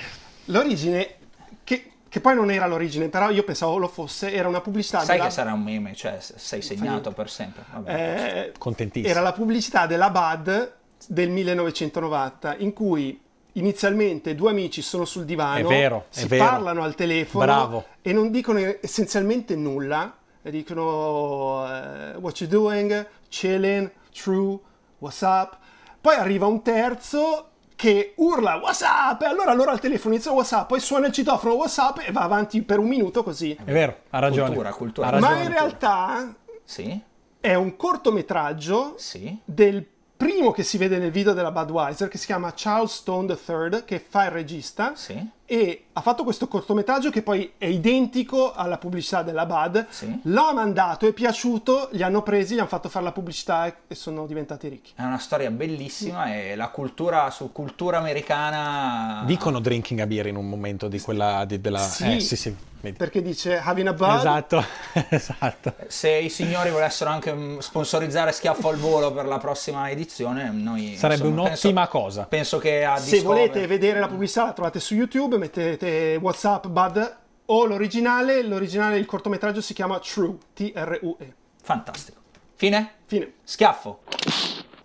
l'origine che che poi non era l'origine, però io pensavo lo fosse, era una pubblicità Sai della... che sarà un meme, cioè sei segnato per sempre. Eh, Contentissimo. Era la pubblicità della Bud del 1990, in cui inizialmente due amici sono sul divano, è vero, si vero. parlano al telefono Bravo. e non dicono essenzialmente nulla, dicono uh, what you doing, chilling, true, what's up. Poi arriva un terzo che urla WhatsApp e allora loro al telefono inizia WhatsApp, poi suona il citofono WhatsApp e va avanti per un minuto così. È vero, ha ragione. Cultura, cultura. Ha ragione. Ma in realtà sì? è un cortometraggio sì? del primo che si vede nel video della Budweiser che si chiama Charles Stone III che fa il regista sì? E ha fatto questo cortometraggio che poi è identico alla pubblicità della Bud. Sì. L'ho mandato, è piaciuto, li hanno presi, gli hanno fatto fare la pubblicità e sono diventati ricchi. È una storia bellissima e la cultura su cultura americana. Dicono drinking a beer in un momento di quella di, della. Sì, eh, sì, sì. Perché dice having a bud. Esatto, esatto. Se i signori volessero anche mm, sponsorizzare Schiaffo al volo per la prossima edizione, noi. Sarebbe insomma, un'ottima penso, cosa. Penso che a Se volete vedere la pubblicità, la trovate su YouTube mettete WhatsApp Bud o l'originale, l'originale il cortometraggio si chiama True, T-R-U-E. Fantastico. Fine? Fine. Schiaffo.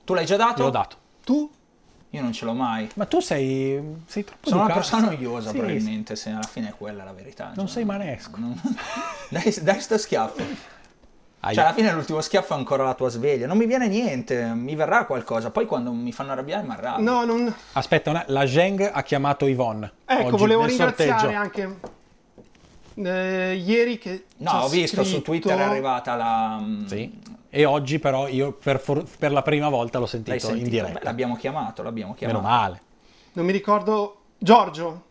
Tu l'hai già dato? L'ho dato. Tu? Io non ce l'ho mai. Ma tu sei, sei troppo Sono educato. una persona noiosa, sì, probabilmente, se alla fine è quella la verità. Non cioè, sei manesco. Non... dai, dai sto schiaffo. Aia. Cioè, alla fine l'ultimo schiaffo è ancora la tua sveglia. Non mi viene niente, mi verrà qualcosa. Poi quando mi fanno arrabbiare, mi arrabbio. No, non... Aspetta, una... la Zheng ha chiamato Yvonne. Ecco, oggi, volevo ringraziare sorteggio. anche eh, ieri che... No, ho visto scritto... su Twitter è arrivata la... mm, Sì. E oggi però io per, for- per la prima volta l'ho sentito, sentito? in diretta. Beh, l'abbiamo chiamato, l'abbiamo chiamato. Meno male. Non mi ricordo... Giorgio.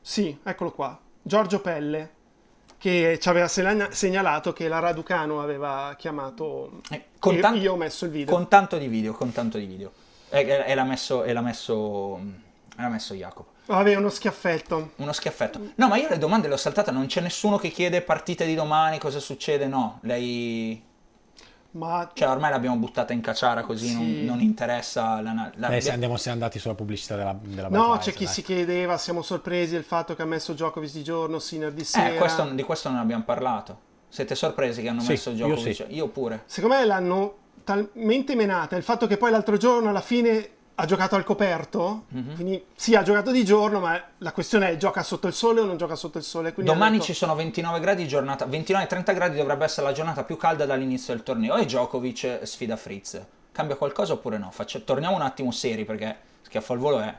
Sì, eccolo qua. Giorgio Pelle. Che ci aveva segna- segnalato che la Raducano aveva chiamato... Eh, con tanto- io ho messo il video. Con tanto di video, con tanto di video. E, e- e l'ha messo, e l'ha messo, e l'ha messo Jacopo. Vabbè, uno schiaffetto. Uno schiaffetto. No, ma io le domande le ho saltate, non c'è nessuno che chiede partite di domani, cosa succede, no. Lei... Ma Cioè, ormai l'abbiamo buttata in cacciara così non, Sì. non interessa la, la- Beh, se andiamo siamo andati sulla pubblicità della, della no, Budweiser, c'è chi dai. si chiedeva, siamo sorpresi del fatto che ha messo Djokovic di giorno, Sinner di sera. Eh, questo- di questo non abbiamo parlato. Siete sorpresi che hanno Sì, messo io Djokovic? sì. Io pure. Secondo me l'hanno talmente menata il fatto che poi l'altro giorno alla fine ha giocato al coperto, Mhm. quindi sì, ha giocato di giorno, ma la questione è gioca sotto il sole o non gioca sotto il sole. Quindi Domani detto- ci sono 29 gradi, giornata 29-30 gradi dovrebbe essere la giornata più calda dall'inizio del torneo e Djokovic sfida Fritz. Cambia qualcosa oppure no? Faccia- torniamo un attimo seri perché schiaffo al volo è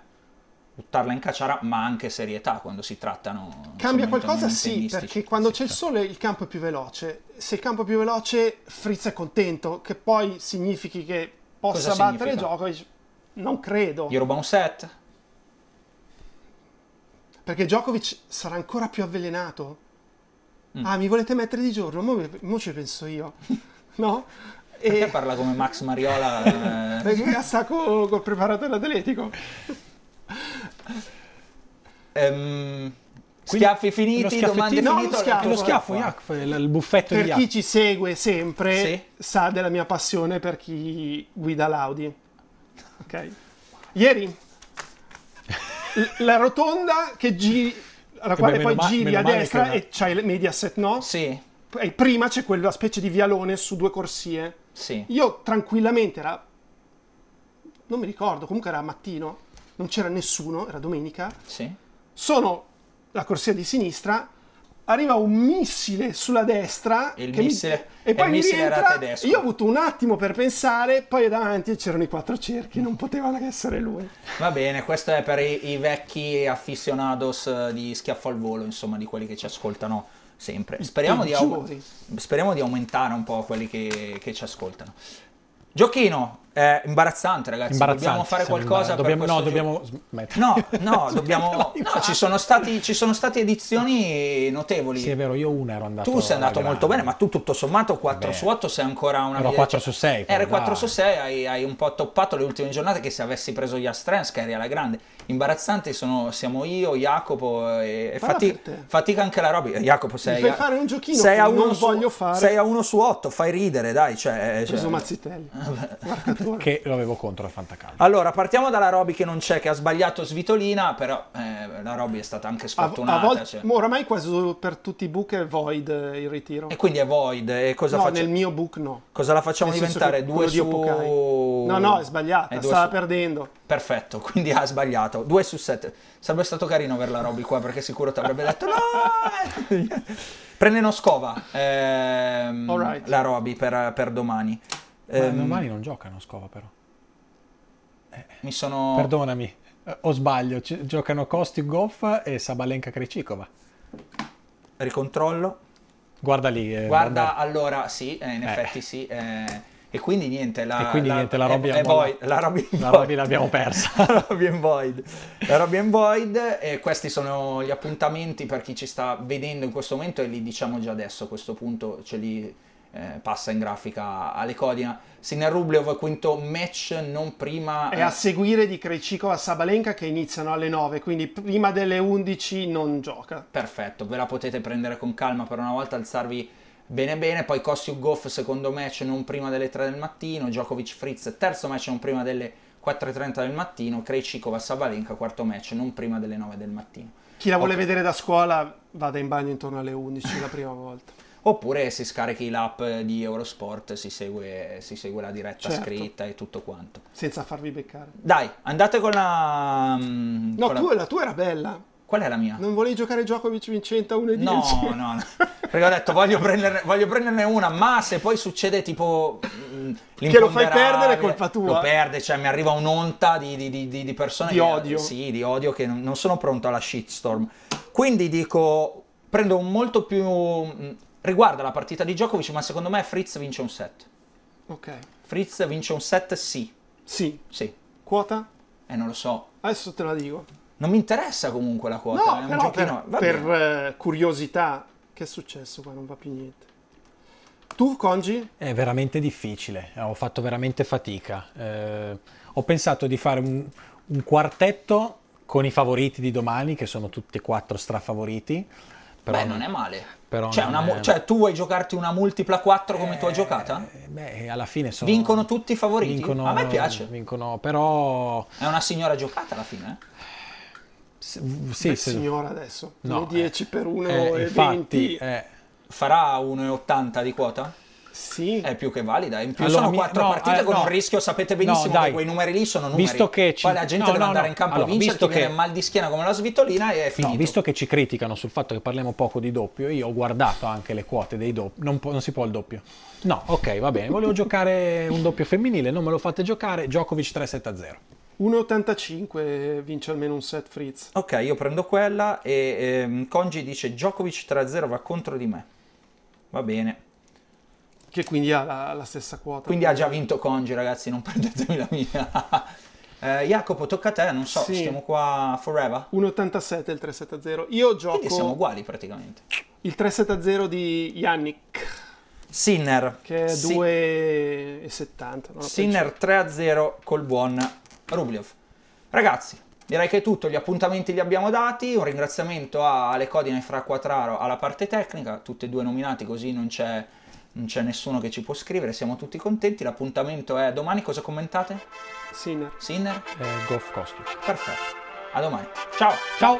buttarla in cacciara, ma anche serietà quando si trattano. Cambia qualcosa sì, perché quando c'è il sole il campo è più veloce. Se il campo è più veloce, Fritz è contento, che poi significhi che possa Cosa battere significa? Djokovic. Non credo, Gli ruba un set? perché Djokovic sarà ancora più avvelenato. Mm. Ah, mi volete mettere di giorno? Mo, mo ci penso io. No? Perché E parla come Max Mariola? eh, perché sta co- col preparatore atletico. Quindi, schiaffi finiti, lo domande No, finite? lo schiaffo. Lo schiaffo, Jacopo, il, il buffetto di Per chi ci segue sempre Sì. sa della mia passione per chi guida l'Audi. Ok. Ieri la rotonda che giri alla Che quale poi ma- giri a destra e c'hai il Mediaset, no? Sì, E prima c'è quella specie di vialone su due corsie. sì. Io tranquillamente era non mi ricordo, comunque era mattino, non c'era nessuno, era domenica. sì. Sono la corsia di sinistra, arriva un missile sulla destra Il che mi- missile- e poi il mi missile era rientra. Io ho avuto un attimo per pensare, poi davanti c'erano i quattro cerchi, non potevano che essere lui. Va bene, questo è per i, i vecchi aficionados eh, di schiaffo al volo, insomma, di quelli che ci ascoltano sempre. Speriamo di, au- speriamo di aumentare un po' quelli che, che ci ascoltano. Giochino, è imbarazzante ragazzi, Imbarazzante, dobbiamo fare qualcosa dobbiamo, per No, dobbiamo smettere. No, no, dobbiamo... no, ci sono, stati, ci sono state edizioni notevoli. Sì, è vero, io una ero andato Tu sei andato molto grande. bene, ma tu tutto sommato 4 Beh, su 8 sei ancora una ero via- 4 su 6, Eri però 4 dai. su 6, hai, hai un po' toppato le ultime giornate che se avessi preso gli Astrens che eri alla grande. Imbarazzanti sono, siamo io, Jacopo e, e fati- fatica anche la Roby. Jacopo sei fai a- fare un giochino sei che a non uno su- voglio fare. Sei a 1 su 8, fai ridere, dai. Cioè, Ho preso cioè- Mazzitelli, Che lo avevo contro il fantacalcio. Allora, partiamo dalla Roby che non c'è, che ha sbagliato Svitolina, però eh, la Roby è stata anche A, sfortunata. a volte, cioè. oramai quasi per tutti i book è void eh, il ritiro. E quindi è Void. E cosa no, faccio? nel mio book no. Cosa la facciamo Nel diventare? Due su... No, no, è sbagliata, due stava su- perdendo. Perfetto, quindi ha sbagliato. 2 su 7. Sarebbe stato carino averla Roby qua perché sicuro ti avrebbe detto no! Prende Noscova ehm, Alright. la Roby per, per domani. Ma Ehm, domani non giocano Scova però. mi sono... Perdonami, eh, o sbaglio, ci- giocano Kosti Goff e Sabalenka Krejcikova. Ricontrollo. Guarda lì. eh, Guarda, vabbè. allora sì, eh, in effetti sì. eh, e quindi niente, la, E quindi niente, la Roby è, void, la Roby in La. Roby l'abbiamo persa. la Roby in void. La Roby in void e questi sono gli appuntamenti per chi ci sta vedendo in questo momento e li diciamo già adesso a questo punto ce li eh, passa in grafica alle Codina. Sinner Rublev quinto match non prima È a seguire di Krejcikova Sabalenka che iniziano alle 9, quindi prima delle 11 non gioca. Perfetto, ve la potete prendere con calma per una volta, alzarvi bene bene, poi Kostiuk Goff secondo match non prima delle 3 del mattino, Djokovic Fritz terzo match non prima delle 4.30 del mattino, Krejcikova Sabalenka quarto match non prima delle 9 del mattino. Chi la vuole Ok. vedere da scuola vada in bagno intorno alle 11 la prima volta. Oppure si scarichi l'app di Eurosport, si segue, si segue la diretta Certo. scritta e tutto quanto. Senza farvi beccare. Dai, andate con la... mm, No, con la- tu, la tua era bella. Qual è la mia? Non volevi giocare vincente a 1 e 10? No, no, no. Perché ho detto voglio prenderne, voglio prenderne una, ma se poi succede tipo. mm, Che lo fai perdere è colpa tua. Lo perde, cioè mi arriva un'onta di, di- di- di- persone. Di che- odio. Sì, di odio che non non sono pronto alla shitstorm. Quindi dico, prendo un molto più. Riguarda la partita di Djokovic, ma secondo me Fritz vince un set. Ok. Fritz vince un set, sì. Sì. Sì. Quota? Eh, non lo so. Adesso te la dico. Non mi interessa comunque la quota. No, è un però giochino. per, per, eh, curiosità, che è successo qua? Non va più niente. Tu, Congi? È veramente difficile, ho fatto veramente fatica. Eh, ho pensato di fare un, un quartetto con i favoriti di domani, che sono tutti e quattro strafavoriti. Però Beh, non è male. però Cioè, non una è- cioè, tu vuoi giocarti una multipla 4 come tu hai giocata? Eh, Beh, alla fine sono... Vincono tutti i favoriti? Vincono- A me piace. Vincono, però... È una signora giocata alla fine. eh? s- Beh, Sì, se- signora adesso. no, le 10 per 1 eh, infatti, 20. eh, Farà 1,80 di quota? Sì. È più che valida. In più Allora, sono mi- quattro no, partite eh, con no. un rischio, sapete No, benissimo dai. che quei numeri lì sono numeri. Visto che ci- Poi la gente no, deve no, andare no. in campo Allora, a vincere, visto che- mal di schiena come la svitolina e è finito. No, visto che ci criticano sul fatto che parliamo poco di doppio, io ho guardato anche le quote dei doppi. Non, può- non si può il doppio. No, ok, va bene. Volevo giocare un doppio femminile, non me lo fate giocare. Djokovic 3-7-0. 1,85 vince almeno un set Fritz. Ok, io prendo quella e ehm, Congi dice Djokovic 3-0 va contro di me. Va bene. Che quindi ha la, la stessa quota. Quindi ha già vinto Congi, ragazzi, non prendetemi la mia. Eh, Jacopo, tocca a te, non so, Sì. stiamo qua forever. 1,87 il 3-7-0. Io gioco Quindi siamo uguali praticamente. il 3-7-0 di Yannick, Sinner. che è Sì- 2,70. non ho Sinner 3-0 col buon Rublev. Ragazzi, direi che è tutto, gli appuntamenti li abbiamo dati, un ringraziamento a Ale Codina e Fra Quattraro alla parte tecnica, tutti e due nominati così non c'è, non c'è nessuno che ci può scrivere, siamo tutti contenti, l'appuntamento è domani, cosa commentate? Sinner. Sinner? Eh, Goff Costi. Perfetto, a domani, ciao! Ciao!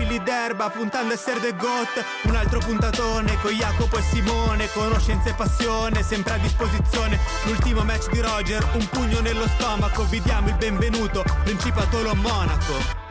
fili d'erba, puntando a essere the goat, un altro puntatone con Jacopo e Simone, conoscenza e passione, sempre a disposizione, l'ultimo match di Roger, un pugno nello stomaco, vi diamo il benvenuto, Principatolo Monaco.